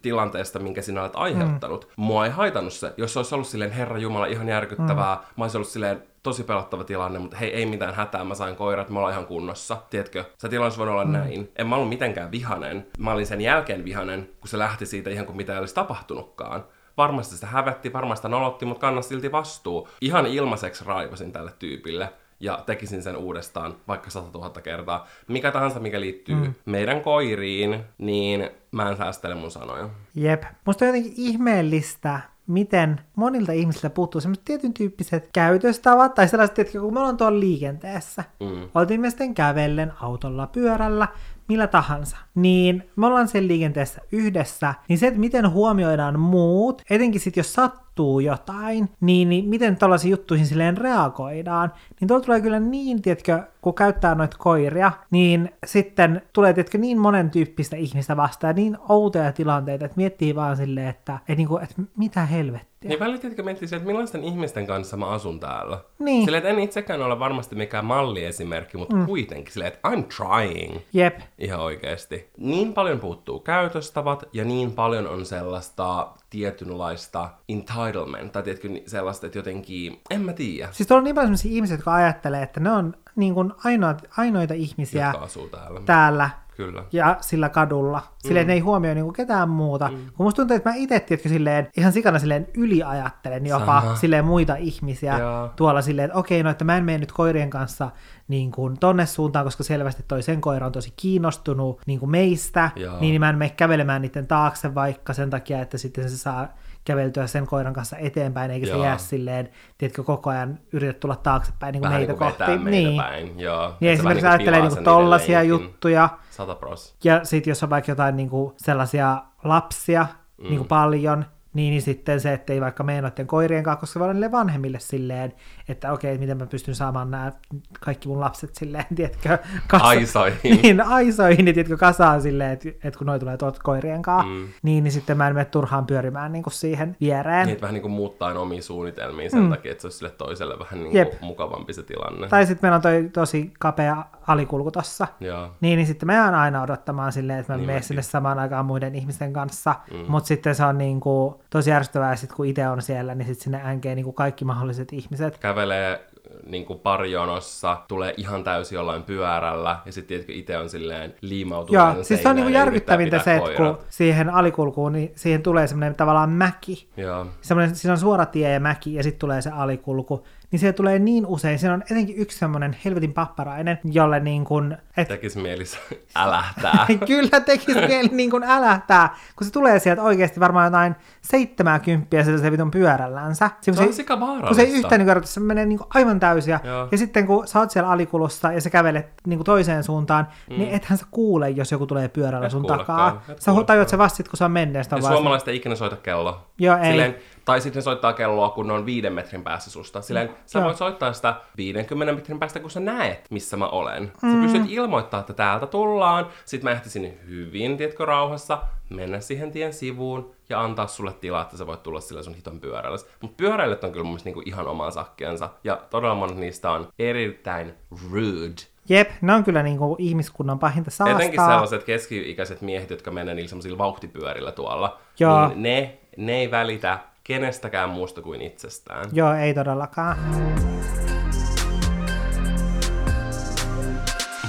tilanteesta, minkä sinä olet aiheuttanut. Mm. Mua ei haitannut se. Jos se olisi ollut silleen, Herra Jumala, ihan järkyttävää, mm. mä olisin ollut silleen, tosi pelottava tilanne, mutta hei, ei mitään hätää, mä sain koirat, mä ollaan ihan kunnossa. Tiedätkö, se tilanne olisi voinut olla mm. näin. En mä ollut mitenkään vihanen. Mä olin sen jälkeen vihanen, kun se lähti siitä ihan kuin mitä ei olisi tapahtunutkaan. Varmasti se hävetti, varmasti nolotti, mutta kannas silti vastuu. Ihan ilmaiseksi raivasin tälle tyypille ja tekisin sen uudestaan vaikka 100 000 kertaa. Mikä tahansa, mikä liittyy mm. meidän koiriin, niin mä en säästele mun sanoja. Jep. Musta on jotenkin ihmeellistä, miten monilta ihmisiltä puuttuu semmoiset tietyn tyyppiset käytöstavat, tai sellaiset, että kun me ollaan tuolla liikenteessä, mm. oltiin me sitten kävellen, autolla, pyörällä, millä tahansa, niin me ollaan sen liikenteessä yhdessä, niin se, että miten huomioidaan muut, etenkin sitten jos sattuu jotain, niin, niin miten tällaisiin juttuihin silleen reagoidaan, niin tuolla tulee kyllä niin, tiedätkö, kun käyttää noita koiria, niin sitten tulee, tiedätkö, niin monen tyyppistä ihmistä vastaan, niin outoja tilanteita, että miettii vaan silleen, että, että, niin kuin, että mitä helvettiä. Niin välillä tietenkin miettii että millaisten ihmisten kanssa mä asun täällä. Niin. Silleen, että en itsekään ole varmasti mikään malliesimerkki, mutta mm. kuitenkin silleen, että I'm trying. Jep. Ihan oikeasti. Niin paljon puuttuu käytöstavat ja niin paljon on sellaista tietynlaista entitlement, tai tiedätkö, sellaista, että jotenkin, en mä tiedä. Siis tuolla on niin paljon sellaisia ihmisiä, jotka ajattelee, että ne on niin kuin ainoat, ainoita ihmisiä täällä. täällä Kyllä. ja sillä kadulla. Silleen mm. ne ei huomioi niinku ketään muuta. Mm. Kun musta tuntuu, että mä itse tiedätkö, silleen, ihan sikana silleen yliajattelen jopa Sama. silleen muita ihmisiä Joo. tuolla silleen, että okei, no että mä en mene nyt koirien kanssa niin kuin tonne suuntaan, koska selvästi toi sen koira on tosi kiinnostunut niin kuin meistä, Joo. niin mä en mene kävelemään niiden taakse vaikka sen takia, että sitten se saa käveltyä sen koiran kanssa eteenpäin, eikä se Joo. jää silleen, tiedätkö, koko ajan yritä tulla taaksepäin niin kuin Vähän meitä niin kuin kohti. meitä niin. päin. Joo. Niin se esimerkiksi niin kuin ajattelee tollasia niiden lenkin. juttuja, Sata pros. ja sitten jos on vaikka jotain niinku sellaisia lapsia mm. niinku paljon, niin, niin sitten se, että ei vaikka mene noiden koirien kanssa, koska se voi olla niille vanhemmille silleen, että okei, miten mä pystyn saamaan nämä kaikki mun lapset silleen, tiedätkö, kas- Aisoihin. niin, aisoihin, niin tiedätkö, kasaan silleen, että, että kun noi tulee tuolta koirien kanssa, mm. niin, niin sitten mä en mene turhaan pyörimään niin kuin siihen viereen. Niin, vähän niin kuin muuttaa omia suunnitelmia sen mm. takia, että se olisi sille toiselle vähän niin Jep. kuin mukavampi se tilanne. Tai sitten meillä on toi tosi kapea alikulku tossa. Niin, niin sitten mä jään aina odottamaan silleen, että mä Niin menen sinne samaan aikaan muiden ihmisten kanssa. Mm. Mutta sitten se on niin kuin, tosi ärsyttävää, sit kun itse on siellä, niin sitten sinne änkee niin kuin kaikki mahdolliset ihmiset. Kävelee niin kuin parjonossa, tulee ihan täysin jollain pyörällä, ja sitten tiedätkö, itse on silleen liimautunut Joo, siis se on niin järkyttävintä se, että kun siihen alikulkuun, niin siihen tulee semmoinen tavallaan mäki. Joo. Semmoinen, siinä on suora tie ja mäki, ja sitten tulee se alikulku. Niin siellä tulee niin usein, siinä on etenkin yksi semmoinen helvetin papparainen, jolle niin kuin, et, Tekisi mieli älähtää. Kyllä tekisi mieli niin kuin älähtää, kun se tulee sieltä oikeasti varmaan jotain 70 sieltä se vitun pyörällänsä. Se, Se on se, sika kun se ei yhtään niin se menee niin kuin aivan täysiä. Joo. Ja sitten kun sä oot siellä alikulussa ja sä kävelet niin kuin toiseen suuntaan, mm. niin ethän sä kuule, jos joku tulee pyörällä Et sun kuulekaan, takaa. et Sä tajut se vasta sit, kun se on menneestä. Ja suomalaiset ei ikinä soita kelloa. Joo, ei. Silleen, tai sitten ne soittaa kelloa, kun ne on viiden metrin päässä susta. Silleen, sä Joo. voit soittaa sitä 50 metrin päästä, kun sä näet, missä mä olen. Sä pystyt ilmoittaa, että täältä tullaan. Sitten mä ehtisin hyvin, tiedätkö, rauhassa mennä siihen tien sivuun ja antaa sulle tilaa, että sä voit tulla sillä sun hiton pyörällä. Mutta pyöräilijät on kyllä mun mielestä niinku ihan omaa sakkiansa. Ja todella monet niistä on erittäin rude. Jep, ne on kyllä niin kuin ihmiskunnan pahinta saastaa. Etenkin sellaiset keski-ikäiset miehet, jotka menee niillä semmoisilla vauhtipyörillä tuolla, Joo. niin ne, ne ei välitä kenestäkään muusta kuin itsestään. Joo, ei todellakaan.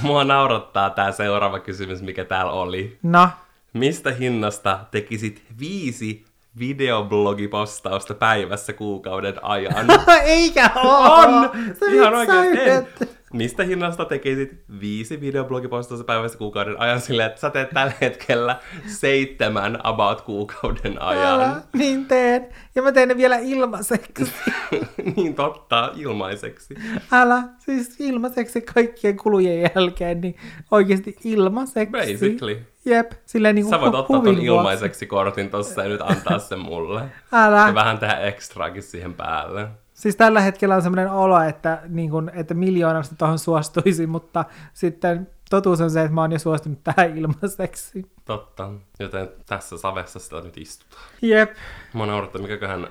Mua naurattaa tää seuraava kysymys, mikä täällä oli. No, Mistä hinnasta tekisit viisi videoblogipostausta päivässä kuukauden ajan? eikä oo! On! Sä Ihan oikeesti. Mistä hinnasta tekisit viisi videoblogipostausta päivässä kuukauden ajan silleen, että sä teet tällä hetkellä seitsemän about kuukauden ajan? Älä, niin teen. Ja mä teen ne vielä ilmaiseksi. niin totta, ilmaiseksi. Älä, siis ilmaiseksi kaikkien kulujen jälkeen, niin oikeasti ilmaiseksi. Basically. Jep, silleen niin kuin Sä voit ottaa ton ilmaiseksi kortin tossa ja nyt antaa sen mulle. Älä. Ja vähän tehdä ekstraakin siihen päälle. Siis tällä hetkellä on semmoinen olo, että, niin kun, että miljoonasta tuohon suostuisi, mutta sitten totuus on se, että mä oon jo suostunut tähän ilmaiseksi. Totta. Joten tässä savessa sitä nyt istutaan. Jep. Mä naurattaa, mikäköhän,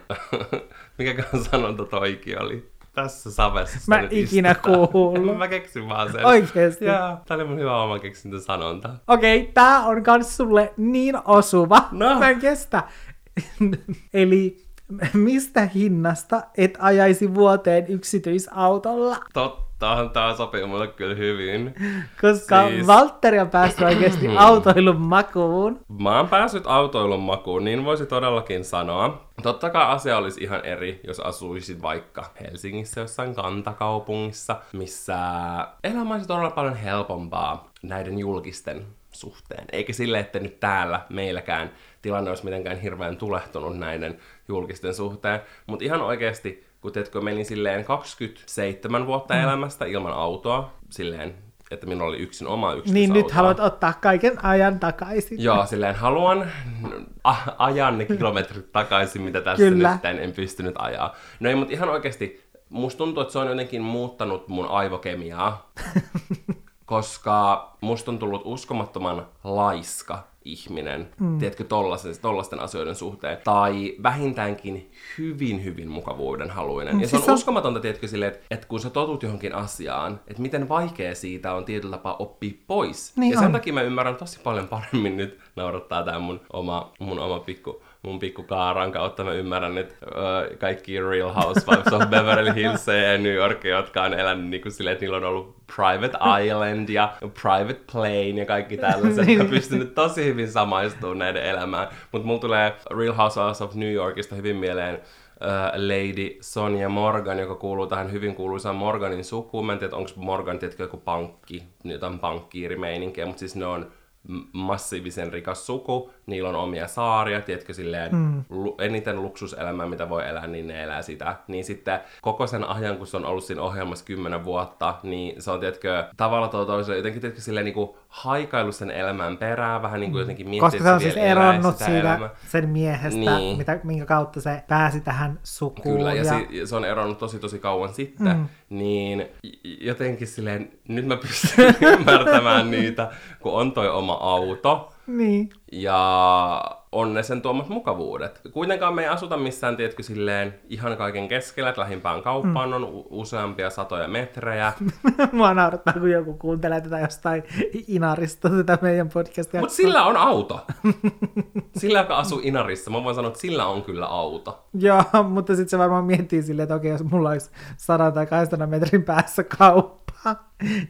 mikäköhän sanonta toikin oli. Tässä savessa sitä Mä nyt ikinä istutaan. kuullut. Mä keksin vaan sen. Oikeesti. Joo, tää oli mun hyvä oma keksintö sanonta. Okei, tää on kans sulle niin osuva. No. Mä en kestä. Eli mistä hinnasta et ajaisi vuoteen yksityisautolla? Tottahan tää sopii mulle kyllä hyvin. Koska Siis- siis... Valtteri on päässyt oikeasti autoilun makuun. Mä oon päässyt autoilun makuun, niin voisi todellakin sanoa. Totta kai asia olisi ihan eri, jos asuisit vaikka Helsingissä jossain kantakaupungissa, missä elämä olisi todella paljon helpompaa näiden julkisten suhteen. Eikä sille, että nyt täällä meilläkään tilanne olisi mitenkään hirveän tulehtunut näiden julkisten suhteen. Mutta ihan oikeasti, kun tiedätkö, menin silleen 27 vuotta elämästä ilman autoa, silleen, että minulla oli yksin oma yksityisauto. Niin nyt haluat ottaa kaiken ajan takaisin. Joo, silleen haluan a- ajan ne kilometrit takaisin, mitä tässä Kyllä. nyt en, en pystynyt ajaa. No ei, mutta ihan oikeasti, musta tuntuu, että se on jotenkin muuttanut mun aivokemiaa, koska musta on tullut uskomattoman laiska ihminen, mm. tiedätkö, tollasen, tollasten asioiden suhteen, tai vähintäänkin hyvin, hyvin mukavuuden haluinen. Ja se on siis se on- uskomatonta, tiedätkö, silleen, että, että kun sä totut johonkin asiaan, että miten vaikea siitä on tietyllä tapaa oppia pois. Niin ja sen on. takia mä ymmärrän tosi paljon paremmin nyt, naurattaa tää mun oma, mun oma pikku, mun pikku kaaran kautta. Mä ymmärrän ö, kaikki Real Housewives of Beverly Hills ja New York, jotka on elänyt niin kuin silleen, että niillä on ollut Private Island ja Private Plane ja kaikki tällaiset. Mä pystynyt tosi hyvin samaistumaan näiden elämään. Mutta mulla tulee Real Housewives of New Yorkista hyvin mieleen äh, Lady Sonia Morgan, joka kuuluu tähän hyvin kuuluisaan Morganin sukuun. Mä en tiedä, onko Morgan tiedätkö, joku pankki, jotain pankkiirimeininkiä, mutta siis ne on massiivisen rikas suku, niillä on omia saaria, tiedätkö, silleen mm. lu- eniten luksuselämää, mitä voi elää, niin ne elää sitä. Niin sitten koko sen ajan, kun se on ollut siinä ohjelmassa kymmenen vuotta, niin se on, tiedätkö, tavalla tai toisella jotenkin, tiedätkö, silleen niin kuin haikailu sen elämän perään, vähän niin kuin jotenkin miettiä, Koska se on siis eronnut siitä sen miehestä, Niin. mitä, minkä kautta se pääsi tähän sukuun. Kyllä, ja, ja... Si- se on eronnut tosi tosi kauan sitten, mm. niin jotenkin silleen, nyt mä pystyn ymmärtämään niitä, kun on toi oma auto, Niin. ja on ne sen tuomat mukavuudet. Kuitenkaan me ei asuta missään, tiedätkö, silleen ihan kaiken keskellä, että lähimpään kauppaan mm. on u- useampia satoja metrejä. Mua naurattaa, kun joku kuuntelee tätä jostain Inarista, tätä meidän podcastia. Mutta sillä on auto. Sillä, joka asuu Inarissa, mä voin sanoa, että sillä on kyllä auto. Joo, mutta sitten se varmaan miettii silleen, että okei, jos mulla olisi 100 tai 200 metrin päässä kauppa,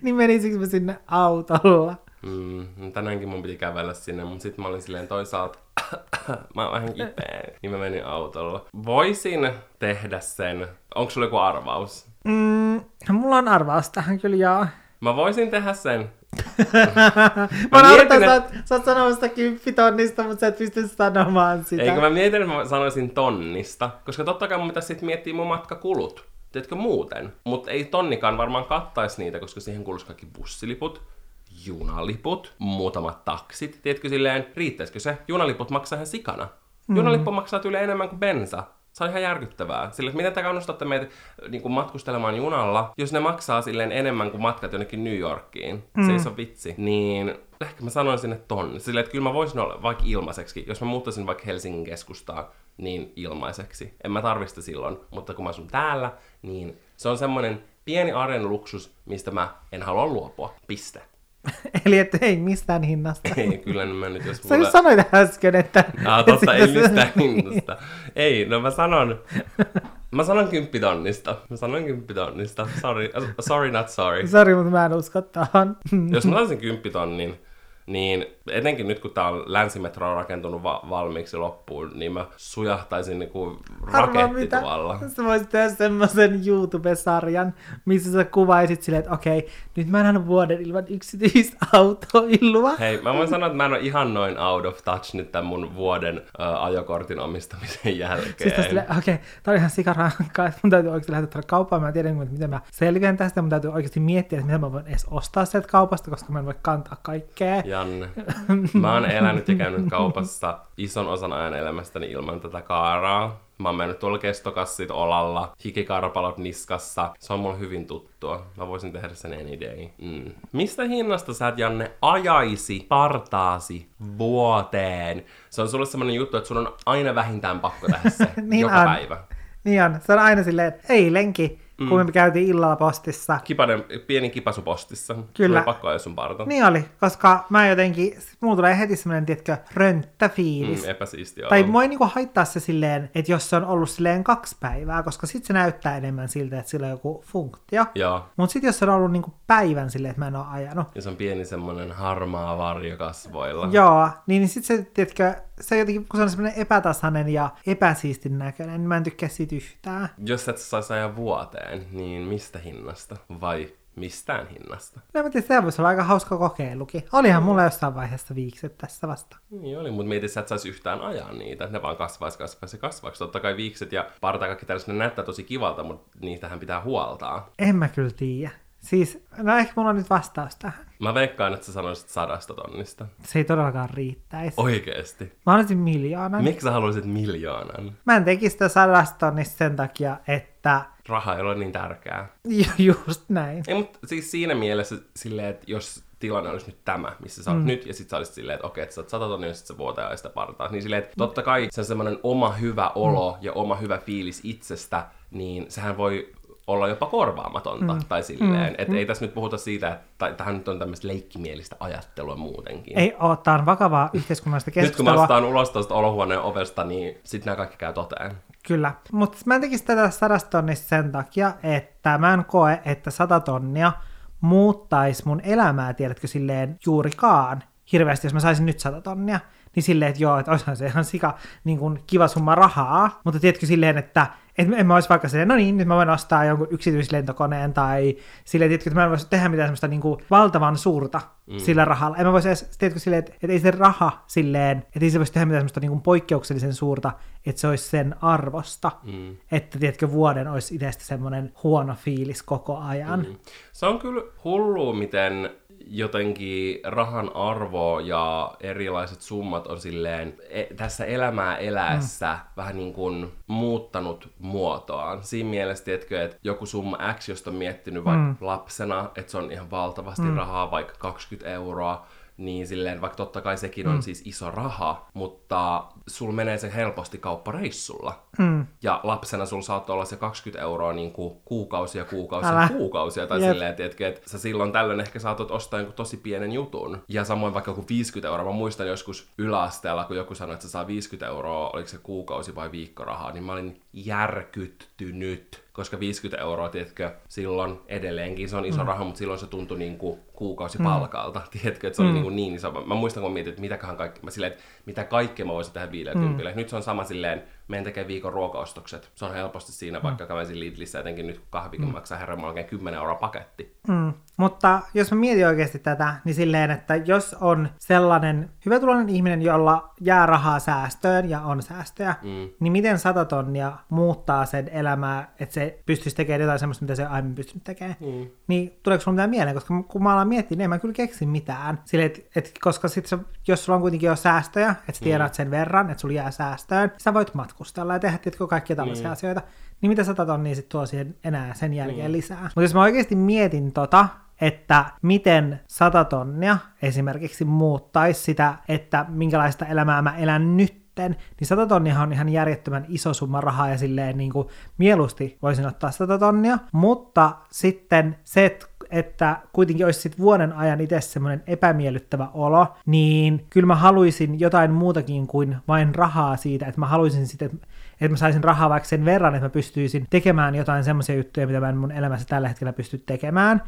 niin menisikö mä sinne autolla? Mm, tänäänkin mun piti kävellä sinne, mutta sitten mä olin silleen toisaalta, mä oon vähän kipeä, niin mä menin autolla. Voisin tehdä sen, onko sulla joku arvaus? Mm, mulla on arvaus tähän kyllä, joo. Mä voisin tehdä sen. Mä naurattaa, mietin, sä, sä oot sanomassa kymppitonnista, mutta sä et pysty sanomaan sitä. Eikö mä mietin, että mä sanoisin tonnista, koska totta kai mun pitäisi sitten miettiä mun matkakulut. Tiedätkö muuten? Mutta ei tonnikaan varmaan kattaisi niitä, koska siihen kuuluisi kaikki bussiliput, junaliput, muutamat taksit. Tiedätkö silleen, riittäisikö se? Junaliput maksaa ihan sikana. Mm. Junalippu maksaa yli enemmän kuin bensa. Se on ihan järkyttävää. Sillä, että miten te kannustatte meitä niin kuin matkustelemaan junalla, jos ne maksaa silleen enemmän kuin matkat jonnekin New Yorkiin. Mm. Se ei ole vitsi. Niin ehkä mä sanoisin, että tonni. Silleen, että kyllä mä voisin olla vaikka ilmaiseksi. Jos mä muuttaisin vaikka Helsingin keskustaan, niin ilmaiseksi. En mä tarvista silloin, mutta kun mä asun täällä, niin se on semmoinen pieni arjen luksus, mistä mä en halua luopua. Piste. Eli että ei mistään hinnasta. Ei, kyllä mä nyt jos Sä just sanoit äsken, että... Ah, totta, ei mistään hinnasta. Ei, no mä sanon, mä sanon kymppitonnista. Mä sanon kymppitonnista. Sorry, sorry not sorry. Sori, mutta mä en usko tähän. Jos mä saisin kymppitonnin, niin etenkin nyt kun tää on länsimetro on rakentunut va- valmiiksi loppuun, niin mä sujahtaisin niinku Arvaa raketti tuolla. Sä voisit tehdä semmoisen YouTube-sarjan, missä sä kuvaisit silleen, että okei, nyt mä en vuoden ilman yksityisautoilua. Hei, mä voin sanoa, että mä en ole ihan noin out of touch nyt tämän mun vuoden äh, ajokortin omistamisen jälkeen. Siis okei, tää on ihan sikarankkaa, että mun täytyy oikeasti lähteä tuonne kauppaan. Mä en tiedä, miten mä selviän tästä. Mun täytyy oikeasti miettiä, että miten mä voin edes ostaa sieltä kaupasta, koska mä en voi kantaa kaikkea. Ja Janne. Mä oon elänyt ja käynyt kaupassa ison osan ajan elämästäni ilman tätä kaaraa. Mä oon mennyt tuolla kestokassit olalla, hikikarpalot niskassa. Se on mulle hyvin tuttua. Mä voisin tehdä sen any day. Mm. Mistä hinnasta sä et, Janne, ajaisi partaasi vuoteen? Se on sulle semmonen juttu, että sun on aina vähintään pakko tehdä se Niin joka on. päivä. Niin on. Se on aina silleen, että eilenkin, mm. kun me käytiin illalla postissa. Kipanen, pieni kipasu postissa. Kyllä. On pakko ajaa sun parta. Niin oli, koska mä jotenkin, mulla tulee heti semmoinen, tiedätkö, rönttäfiilis. Mm, epäsiistiä Tai mua ei niinku haittaa se silleen, että jos se on ollut silleen kaksi päivää, koska sit se näyttää enemmän siltä, että sillä on joku funktio. Joo. Mutta sitten jos se on ollut niinku päivän silleen, että mä en ole ajanut, Ja se on pieni semmonen harmaa varjo kasvoilla. Joo, niin, niin sitten se, tiedätkö, se jotenkin, kun se on semmoinen epätasainen ja epäsiistin näköinen, niin mä en tykkää siitä yhtään. Jos et sä saisi ajaa vuoteen, niin mistä hinnasta? Vai mistään hinnasta? No mä tiedän, tämä voisi olla aika hauska kokeilukin. Olihan mulla jossain vaiheessa viikset tässä vasta. Niin oli, mutta mietit, sä et saisi yhtään ajaa niitä. Ne vaan kasvaisi, kasvaisi ja kasvaisi. Totta kai viikset ja parta kaikki tällaiset, ne näyttää tosi kivalta, mutta niitähän pitää huoltaa. En mä kyllä tiedä. Siis, no ehkä mulla on nyt vastaus tähän. Mä veikkaan, että sä sanoisit sadasta tonnista. Se ei todellakaan riittäisi. Oikeesti. Mä olisin miljoonan. Miksi sä haluaisit miljoonan? Mä en tekisi sitä sadasta tonnista sen takia, että Raha ei ole niin tärkeää. ju- just näin. Ei, mutta siis siinä mielessä silleen, että jos tilanne olisi nyt tämä, missä sä oot mm. nyt, ja sit sä olisit silleen, että okei, että sä oot sata tonnia, ja sit sä vuoteen ajaa sitä partaa. Niin silleen, että totta kai se on semmoinen oma hyvä olo mm. ja oma hyvä fiilis itsestä, niin sehän voi olla jopa korvaamatonta, mm. tai silleen. Mm. Että ei tässä nyt puhuta siitä, että tähän nyt on tämmöistä leikkimielistä ajattelua muutenkin. Ei oo, tää on vakavaa yhteiskunnallista nyt kun mä keskustelua. astaan ulos tuosta olohuoneen ovesta, niin sitten nämä kaikki käy toteen. Kyllä, mutta mä en tekisi tätä sadasta tonnista sen takia, että mä en koe, että sata tonnia muuttaisi mun elämää, tiedätkö, silleen juurikaan hirveästi, jos mä saisin nyt sata tonnia, niin silleen, että joo, että olisihan se ihan sika niin kuin kiva summa rahaa, mutta tiedätkö silleen, että et en mä olisi vaikka silleen, no niin, nyt mä voin ostaa jonkun yksityislentokoneen tai silleen, tiedätkö, että mä en voisi tehdä mitään semmoista niin kuin valtavan suurta mm. sillä rahalla. En mä voisi edes, tiedätkö, silleen, että, että ei se raha silleen, että ei se voisi tehdä mitään semmoista niin kuin poikkeuksellisen suurta, että se olisi sen arvosta, Mm. että tiedätkö, vuoden olisi itsestä semmoinen huono fiilis koko ajan. Mm. Se on kyllä hullu, miten jotenkin rahan arvo ja erilaiset summat on silleen e- tässä elämää eläessä mm. vähän niin kuin muuttanut muotoaan. Siinä mielessä, tiedätkö, että joku summa X, josta on miettinyt vaikka mm. lapsena, että se on ihan valtavasti mm. rahaa, vaikka 20 euroa, niin silleen, vaikka totta kai sekin on siis iso raha, mutta sul menee se helposti kauppareissulla. Mm. Ja lapsena sulla saattoi olla se 20 euroa niin kuin kuukausia, kuukausia, Älä. kuukausia. Tai Jep. silleen, tiedätkö, että sä silloin tällöin ehkä saatot ostaa jonkun tosi pienen jutun. Ja samoin vaikka joku 50 euroa. Mä muistan joskus yläasteella, kun joku sanoi, että se saa 50 euroa, oliko se kuukausi vai viikkorahaa, niin mä olin järkyttynyt. Koska 50 euroa, tiedätkö, silloin edelleenkin se on iso mm. raha, mutta silloin se tuntui niin kuin kuukausipalkalta. Mm. Tiedätkö, että se oli Mm. niin, kuin niin iso. Mä muistan, kun mietin, että mitäköhän kaikki, mä silleen, että mitä kaikkea mä voisin tehdä 50. Mm. Nyt se on sama silleen, menen tekemään viikon ruokaostokset. Se on helposti siinä, vaikka kävisin Lidlissä etenkin nyt kun kahvikin mm. maksaa herran oikein 10 euroa paketti. Mm. Mutta jos mä mietin oikeasti tätä, niin silleen, että jos on sellainen hyvätuloinen ihminen, jolla jää rahaa säästöön ja on säästöjä, Mm. niin miten sata tonnia muuttaa sen elämää, että se pystyisi tekemään jotain semmoista, mitä se aiemmin pystynyt tekemään. Mm. Niin tuleeko sulla mitään mieleen? Koska kun mä alan miettiä, niin en mä kyllä keksi mitään. Sille, et, et, koska sit se, jos sulla on kuitenkin jo säästöjä, että sä tiedät sen verran, että sulla jää säästöön, sä voit matkustella ja tehdä tiedätkö, kaikkia tällaisia Niin. asioita. Niin mitä sata tonnia sit tuo siihen enää sen jälkeen lisää? Mutta jos mä oikeasti mietin tota, että miten sata tonnia esimerkiksi muuttaisi sitä, että minkälaista elämää mä elän nytten, niin 100 tonnia on ihan järjettömän iso summa rahaa ja silleen niin kuin mieluusti voisin ottaa 100 tonnia, mutta sitten se, että että kuitenkin olisi sit vuoden ajan itse semmoinen epämiellyttävä olo, niin kyllä mä haluaisin jotain muutakin kuin vain rahaa siitä, että mä haluaisin sitten, että että mä saisin rahaa vaikka sen verran, että mä pystyisin tekemään jotain semmoisia juttuja, mitä mä en mun elämässä tällä hetkellä pysty tekemään.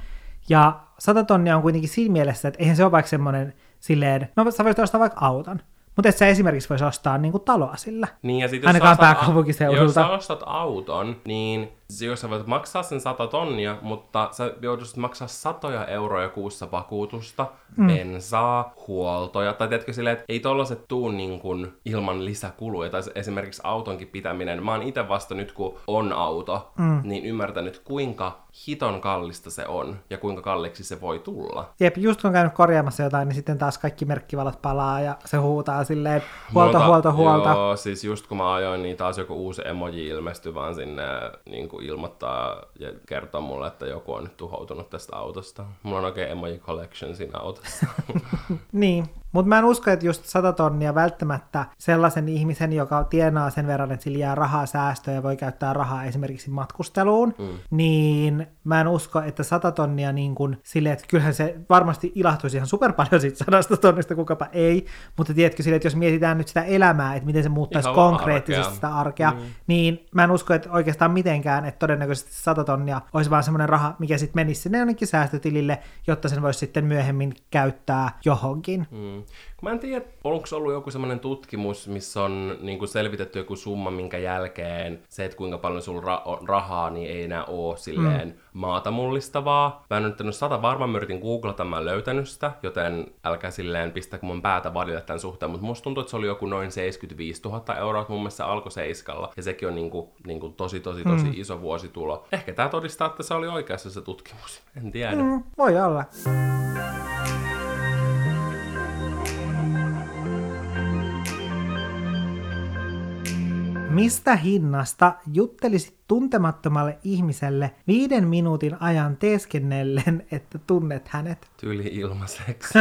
Ja 100 tonnia on kuitenkin siinä mielessä, että eihän se ole vaikka semmoinen silleen, no sä voisit ostaa vaikka auton, Mutta et sä esimerkiksi voisi ostaa niinku taloa sillä. Niin, ja sit jos Ainakaan sä ostat- pääkaupunkiseudulta. Jos sä ostat auton, niin jos sä voit maksaa sen 100 tonnia, mutta sä joutuisit maksaa satoja euroja kuussa vakuutusta, mm. bensaa, huoltoja, tai tiedätkö silleen, että ei tollaset tuu niin kuin ilman lisäkuluja, tai esimerkiksi autonkin pitäminen. Mä oon itse vasta nyt, kun on auto, mm. niin ymmärtänyt, kuinka hiton kallista se on, ja kuinka kalliiksi se voi tulla. Jep, just kun on käynyt korjaamassa jotain, niin sitten taas kaikki merkkivalot palaa ja se huutaa silleen Mulla huolta, on ta- huolta, huolta. Joo, siis just kun mä ajoin, niin taas joku uusi emoji ilmestyi vaan sinne niin kuin ilmoittaa ja kertoo mulle, että joku on nyt tuhoutunut tästä autosta. Mulla on oikein emoji collection siinä autossa. Niin, mutta mä en usko, että just 100 tonnia välttämättä sellaisen ihmisen, joka tienaa sen verran, että sillä jää rahaa säästöön ja voi käyttää rahaa esimerkiksi matkusteluun, mm. niin mä en usko, että 100 tonnia niin kuin silleen, että kyllähän se varmasti ilahtuisi ihan super paljon siitä 100 tonnista, kukapa ei, mutta tiedätkö silleen, että jos mietitään nyt sitä elämää, että miten se muuttaisi Ihan konkreettisesti arkea. sitä arkea, mm. niin mä en usko, että oikeastaan mitenkään, että todennäköisesti 100 tonnia olisi vaan semmoinen raha, mikä sitten menisi sinne jonnekin säästötilille, jotta sen voisi sitten myöhemmin käyttää johonkin. Mm. Mä en tiedä, onko ollut joku semmoinen tutkimus, missä on niin kuin selvitetty joku summa, minkä jälkeen se, että kuinka paljon sulla ra- on rahaa, niin ei enää ole silleen mm. maata mullistavaa. Mä en nyt sata varmaan, mä yritin googlata, mä en löytänyt sitä, joten älkää silleen pistäkö mun päätä vadille tämän suhteen, mutta musta tuntuu, että se oli joku noin 75 000 euroa, että mun mielestä se alkoi seiskalla, ja sekin on niin kuin, niin kuin tosi, tosi, tosi mm. iso vuositulo. Ehkä tämä todistaa, että se oli oikeassa se tutkimus. En tiedä. Mm, voi olla. Mistä hinnasta juttelisit tuntemattomalle ihmiselle viiden minuutin ajan teeskennellen, että tunnet hänet? Tyyli ilmaiseksi.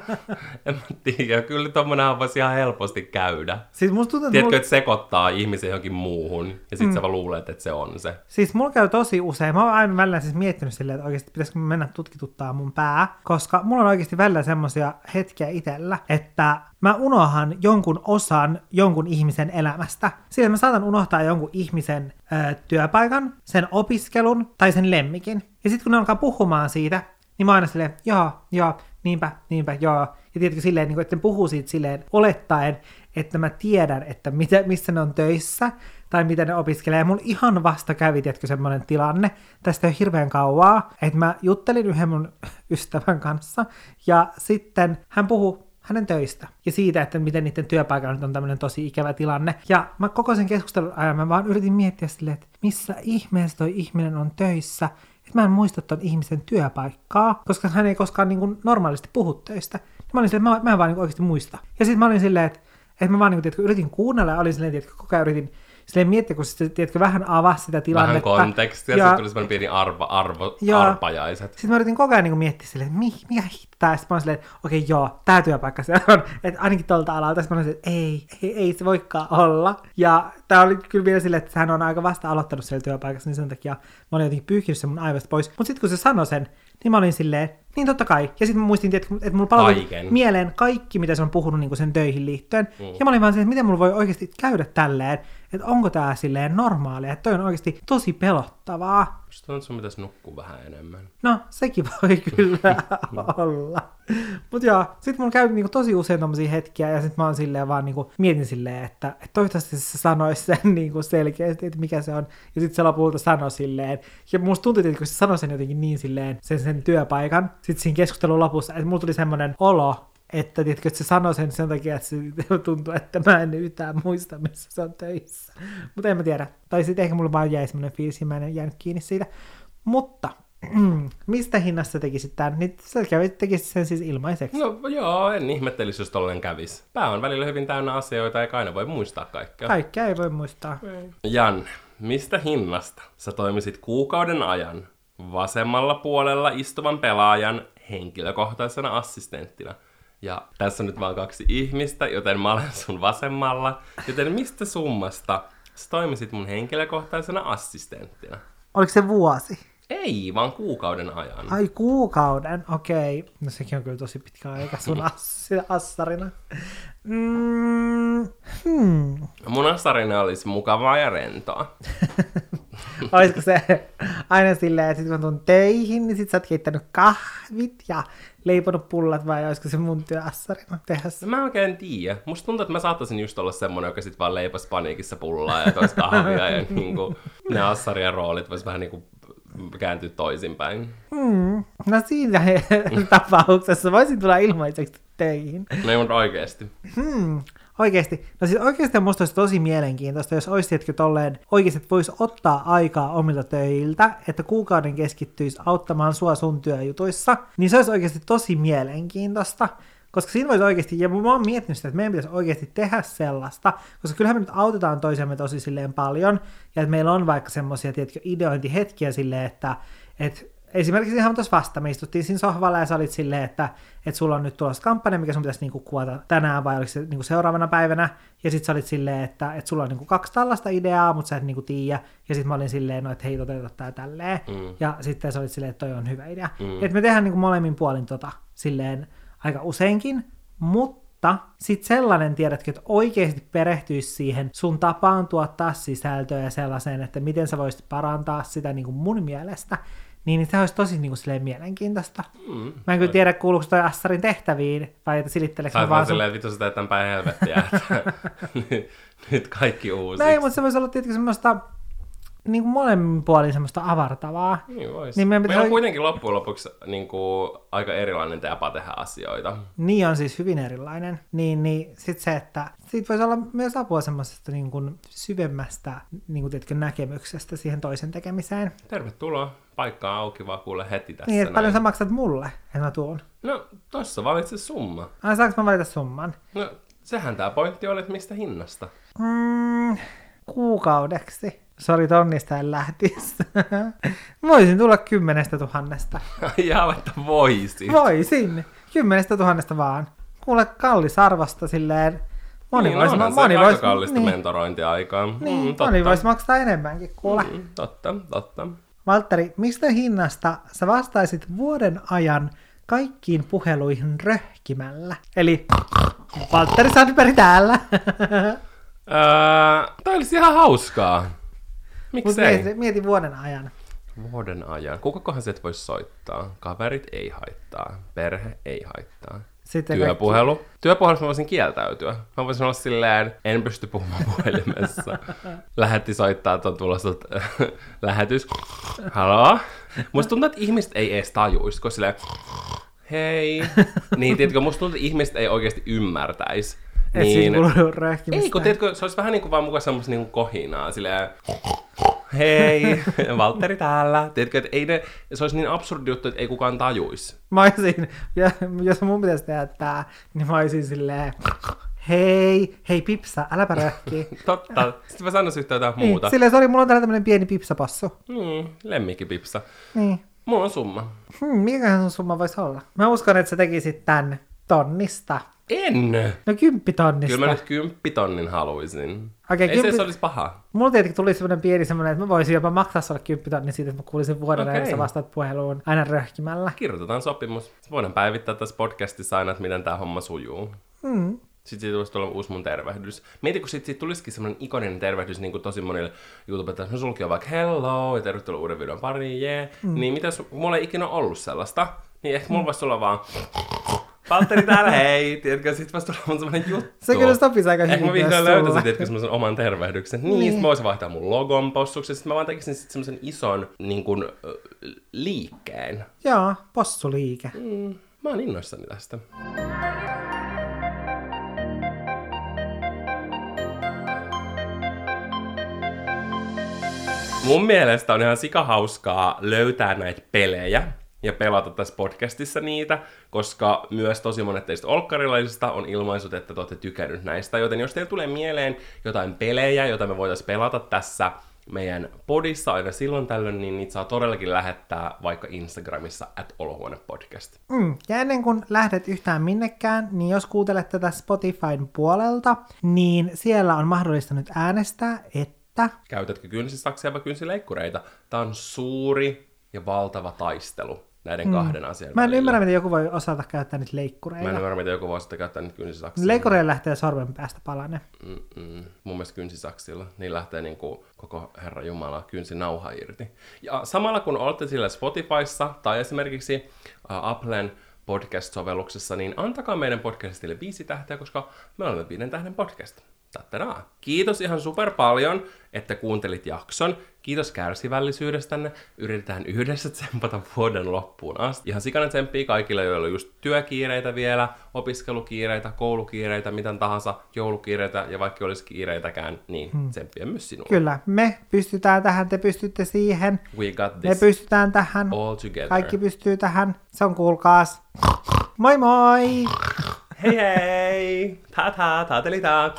en mä tiedä, kyllä tommonenhan voisi ihan helposti käydä. Siis musta tuntuu, Tiedätkö, mulla, että sekoittaa ihmisen johonkin muuhun, ja sit mm. sä vaan luulet, että se on se. siis mulla käy tosi usein, mä oon aina välillä siis miettinyt silleen, että oikeasti pitäisikö mennä tutkituttaa mun pää, koska mulla on oikeasti välillä semmosia hetkiä itellä, että mä unohan jonkun osan jonkun ihmisen elämästä. Sillä mä saatan unohtaa jonkun ihmisen ö, työpaikan, sen opiskelun tai sen lemmikin. Ja sitten kun ne alkaa puhumaan siitä, niin mä aina silleen, joo, joo, niinpä, niinpä, joo. Ja tiedätkö silleen, niin kuin, että puhuu siitä silleen olettaen, että mä tiedän, että mitä, missä ne on töissä tai mitä ne opiskelee. Ja mulla ihan vasta kävi, tiedätkö, semmoinen tilanne, tästä ei ole hirveän kauaa, että mä juttelin yhden mun ystävän kanssa, ja sitten hän puhuu hänen töistä ja siitä, että miten niiden työpaikalla nyt on tämmöinen tosi ikävä tilanne. Ja mä koko sen keskustelun ajan mä vaan yritin miettiä silleen, että missä ihmeessä toi ihminen on töissä, että mä en muista ton ihmisen työpaikkaa, koska hän ei koskaan niin kuin normaalisti puhu töistä. Ja mä olin silleen, mä, mä en vaan niin oikeasti muista. Ja sitten mä olin silleen, että, että mä vaan niin kuin, tiedätkö, yritin kuunnella ja olin silleen, tiedätkö, koko ajan yritin silleen miettiä, kun sitten, tiedätkö, vähän avasi sitä Vähän tilannetta. kontekstia, ja sitten tuli semmoinen pieni arvo, arvo, Ja- arpajaiset. Sitten mä yritin koko ajan niin miettiä silleen, että mi, mikä hittaa. Ja sitten mä olin silleen, että okei okay, joo, tää työpaikka se on. Että ainakin tuolta alalta. Sitten mä olin että ei, ei, ei se voikaan olla. Ja tää oli kyllä vielä silleen, että hän on aika vasta aloittanut siellä työpaikassa, niin sen takia mä olin jotenkin pyyhkinyt sen mun aivoista pois. Mutta sitten kun se sanoi sen, niin mä olin silleen, niin totta kai. Ja sitten mä muistin, että, että mulla palautui mieleen kaikki, mitä se on puhunut niin sen töihin liittyen. Mm. Ja mä olin vaan silleen, että miten mulla voi oikeasti käydä tälleen, että onko tää silleen normaalia, että toi on oikeasti tosi pelottavaa. Musta tuntuu, että sun pitäisi nukkua vähän enemmän. No, sekin voi kyllä olla. Mut joo, sit mulla käy niinku tosi usein tommosia hetkiä, ja sit mä oon silleen vaan niinku, mietin silleen, että, että toivottavasti se sanoisi sen niinku selkeästi, että mikä se on. Ja sit se lopulta sanoi silleen, ja musta tuntui, että kun se sanoi sen jotenkin niin silleen, sen, sen työpaikan, sit siinä keskustelun lopussa, että mulla tuli semmonen olo, että, tiedätkö, että se sanoi sen sen takia, että se tuntuu, että mä en yhtään muista, missä se on töissä. Mutta en mä tiedä. Tai sitten ehkä mulla vaan jäi semmoinen fiilis, mä en jäänyt kiinni siitä. Mutta mistä hinnasta tekisit tämän? Niin sä kävit tekisit sen siis ilmaiseksi. No joo, en ihmettelisi, jos tolleen kävis. Pää on välillä hyvin täynnä asioita, eikä aina voi muistaa kaikkea. Kaikkea ei voi muistaa. Jan, mistä hinnasta sä toimisit kuukauden ajan vasemmalla puolella istuvan pelaajan henkilökohtaisena assistenttina? Ja tässä on nyt vaan kaksi ihmistä, joten mä olen sun vasemmalla. Joten mistä summasta sä toimisit mun henkilökohtaisena assistenttina? Oliko se vuosi? Ei, vaan kuukauden ajan. Ai kuukauden, okei. No sekin on kyllä tosi pitkä aika sun ass- assarina. Mm, hmm. Mun assarina olisi mukavaa ja rentoa. Olisiko se aina silleen, että sit kun tuun töihin, niin sit sä oot keittänyt kahvit ja leiponut pullat vai olisiko se mun työassarina tehdä se? No mä en oikein tiedä. Musta tuntuu, että mä saattaisin just olla semmonen, joka sit vaan leipas paniikissa pullaa ja tois kahvia ja niinku, ne assarien roolit vois vähän niinku kääntyä toisinpäin. Mm. No siinä tapauksessa voisin tulla ilmaiseksi töihin. No ei, mutta oikeesti. Hmm. Oikeesti. No siis oikeasti musta olisi tosi mielenkiintoista, jos olisi tietkö tolleen oikeasti, voisi ottaa aikaa omilta töiltä, että kuukauden keskittyisi auttamaan sua sun työjutuissa, niin se olisi oikeasti tosi mielenkiintoista. Koska siinä voisi oikeasti, ja mä oon miettinyt sitä, että meidän pitäisi oikeasti tehdä sellaista, koska kyllähän me nyt autetaan toisiamme tosi silleen paljon, ja että meillä on vaikka semmoisia, tiedätkö, ideointihetkiä silleen, että, että esimerkiksi ihan tuossa vasta, me istuttiin siinä sohvalla ja sä olit silleen, että, että sulla on nyt tulossa kampanja, mikä sun pitäisi niinku kuvata tänään vai oliko se niinku seuraavana päivänä, ja sitten sä olit silleen, että, että sulla on niinku kaksi tällaista ideaa, mutta sä et niinku tiedä, ja sitten mä olin silleen, no, että hei, toteuta tää tälleen, Mm. ja sitten sä olit silleen, että toi on hyvä idea. Mm. Että me tehdään niinku molemmin puolin tota silleen aika useinkin, mutta sitten sellainen, tiedätkö, että oikeasti perehtyisi siihen sun tapaan tuottaa sisältöä ja sellaiseen, että miten sä voisit parantaa sitä niin kuin mun mielestä, niin, niin se olisi tosi niin kuin mielenkiintoista. Mm. Mä en kyllä tiedä, kuuluuko toi Assarin tehtäviin, vai että silitteleekö vaan sun... silleen, että vittu tämän päin helvettiä, että nyt, nyt kaikki uusiksi. Näin, mutta se voisi olla tietenkin semmoista niin kuin molemmin puolin semmoista avartavaa. Niin vois. Niin meidän Meillä pitäisi- on kuitenkin loppujen lopuksi niin kuin, aika erilainen tapa tehdä asioita. Niin on siis hyvin erilainen. Niin, niin sit se, että siitä voisi olla myös apua semmoisesta niin kuin syvemmästä niin kuin, tiedätkö, näkemyksestä siihen toisen tekemiseen. Tervetuloa. Paikka on auki vaan kuule heti tässä Niin, että paljon sä maksat mulle, että mä tuun. No, tossa valitse summa. Ai, saanko mä valita summan? No, sehän tää pointti oli, että mistä hinnasta. Mm, kuukaudeksi. Sori, tonnista en lähtisi. Voisin tulla kymmenestä tuhannesta. Jaa, että voisi. Voisin. Kymmenestä tuhannesta vaan. Kuule, kallis arvosta silleen. Moni niin, voisi, se moni aika voisi, kallista niin, mentorointiaikaa. niin, mm, totta. moni voisi maksaa enemmänkin, kuule. Mm, totta, totta. Valtteri, mistä hinnasta sä vastaisit vuoden ajan kaikkiin puheluihin röhkimällä? Eli Valtteri Sandberg täällä. Öö, tää olisi ihan hauskaa. Miksei? mieti, mieti vuoden ajan. Vuoden ajan. Kukakohan se voisi soittaa? Kaverit ei haittaa. Perhe ei haittaa. Sitten Työpuhelu. Työpuhelussa mä voisin kieltäytyä. Mä voisin olla silleen, en pysty puhumaan puhelimessa. Lähetti soittaa, että on tulossa lähetys. Haloo? Musta tuntuu, että ihmiset ei edes tajuisi, kun silleen, hei. Niin, tiedätkö, musta tuntuu, että ihmiset ei oikeasti ymmärtäisi. Et Niin, ei, kun tiedätkö, se olisi vähän niin kuin vaan mukaan semmoista niin kuin kohinaa, silleen, hei, Valtteri täällä. Tiedätkö, että ei ne, se olisi niin absurdi juttu, että ei kukaan tajuisi. Mä olisin, ja, jos mun pitäisi tehdä tää, niin mä olisin silleen, hei, hei pipsa, äläpä röhki. Totta. Sitten mä sanoisin yhtä jotain niin, muuta. silleen, sori, mulla on täällä tämmönen pieni pipsapassu. Hmm, lemmikkipipsa. Niin. Mulla on summa. Hmm, mikähän sun summa voisi olla? Mä uskon, että sä tekisit tän tonnista. En! No kymppitonnista. Kyllä mä nyt kymppitonnin haluaisin. Okei, Ei se, kymppi- se olisi paha. Mulla tietenkin tuli semmoinen pieni semmoinen, että mä voisin jopa maksaa sulle kymppitonni siitä, että mä kuulisin vuoden okay. sä vastaat puheluun aina röhkimällä. Kirjoitetaan sopimus. Voidaan päivittää tässä podcastissa aina, että miten tämä homma sujuu. Mm. Sitten siitä tulisi tulla uusi mun tervehdys. Mieti, kun siitä, siitä tulisikin semmoinen ikoninen tervehdys, niin kuin tosi monille YouTubelle, no sulki on vaikka hello ja tervetuloa uuden videon pariin, yeah. mm. Niin mitä mulla ei ikinä ollut sellaista, niin ehkä mulla voisi olla vaan Valtteri täällä, hei! Tiedätkö, sit voisi tulla mun semmoinen juttu. Se kyllä sopisi aika Ehkä hyvin mä vihdoin löytäisin, tiedätkö, semmoisen oman tervehdyksen. Niin, niin. sit mä voisin vaihtaa mun logon possuksi, sit mä vaan tekisin sit semmoisen ison niin kuin, ö, liikkeen. Joo, possuliike. Mm, mä oon innoissani tästä. Mun mielestä on ihan sikahauskaa löytää näitä pelejä ja pelata tässä podcastissa niitä, koska myös tosi monet teistä olkkarilaisista on ilmaisut, että te olette tykännyt näistä, joten jos teille tulee mieleen jotain pelejä, joita me voitaisiin pelata tässä meidän podissa aina silloin tällöin, niin niitä saa todellakin lähettää vaikka Instagramissa at olohuonepodcast. Mm. Ja ennen kuin lähdet yhtään minnekään, niin jos kuuntelet tätä Spotifyn puolelta, niin siellä on mahdollista nyt äänestää, että Käytätkö kynsisaksia vai kynsileikkureita? Tämä on suuri ja valtava taistelu. Näiden kahden asian Mä en välillä. ymmärrä, miten joku voi osata käyttää niitä Mä en leikkureita. ymmärrä, miten joku voi sitä käyttää nyt kynsisaksilla. Leikkureilla lähtee sormen päästä palanen. Mm-mm. Mun mielestä kynsisaksilla. Niin lähtee niin kuin koko Herra Jumala kynsinauha irti. Ja samalla kun olette sillä Spotifyssa tai esimerkiksi uh, Applen podcast-sovelluksessa, niin antakaa meidän podcastille viisi tähteä, koska me olemme viiden tähden podcast. Tattadaa. Kiitos ihan super paljon, että kuuntelit jakson. Kiitos kärsivällisyydestänne. Yritetään yhdessä tsempata vuoden loppuun asti. Ihan sikana tsemppii kaikille, joilla on just työkiireitä vielä, opiskelukiireitä, koulukiireitä, mitä tahansa, joulukiireitä ja vaikka olisi kiireitäkään, niin hmm. tsemppiä myös sinulle. Kyllä, me pystytään tähän, te pystytte siihen. We got Me this pystytään tähän. all together. Kaikki pystyy tähän. Se on kuulkaas. Moi moi! Hei hei! Ta ta, taateli ta.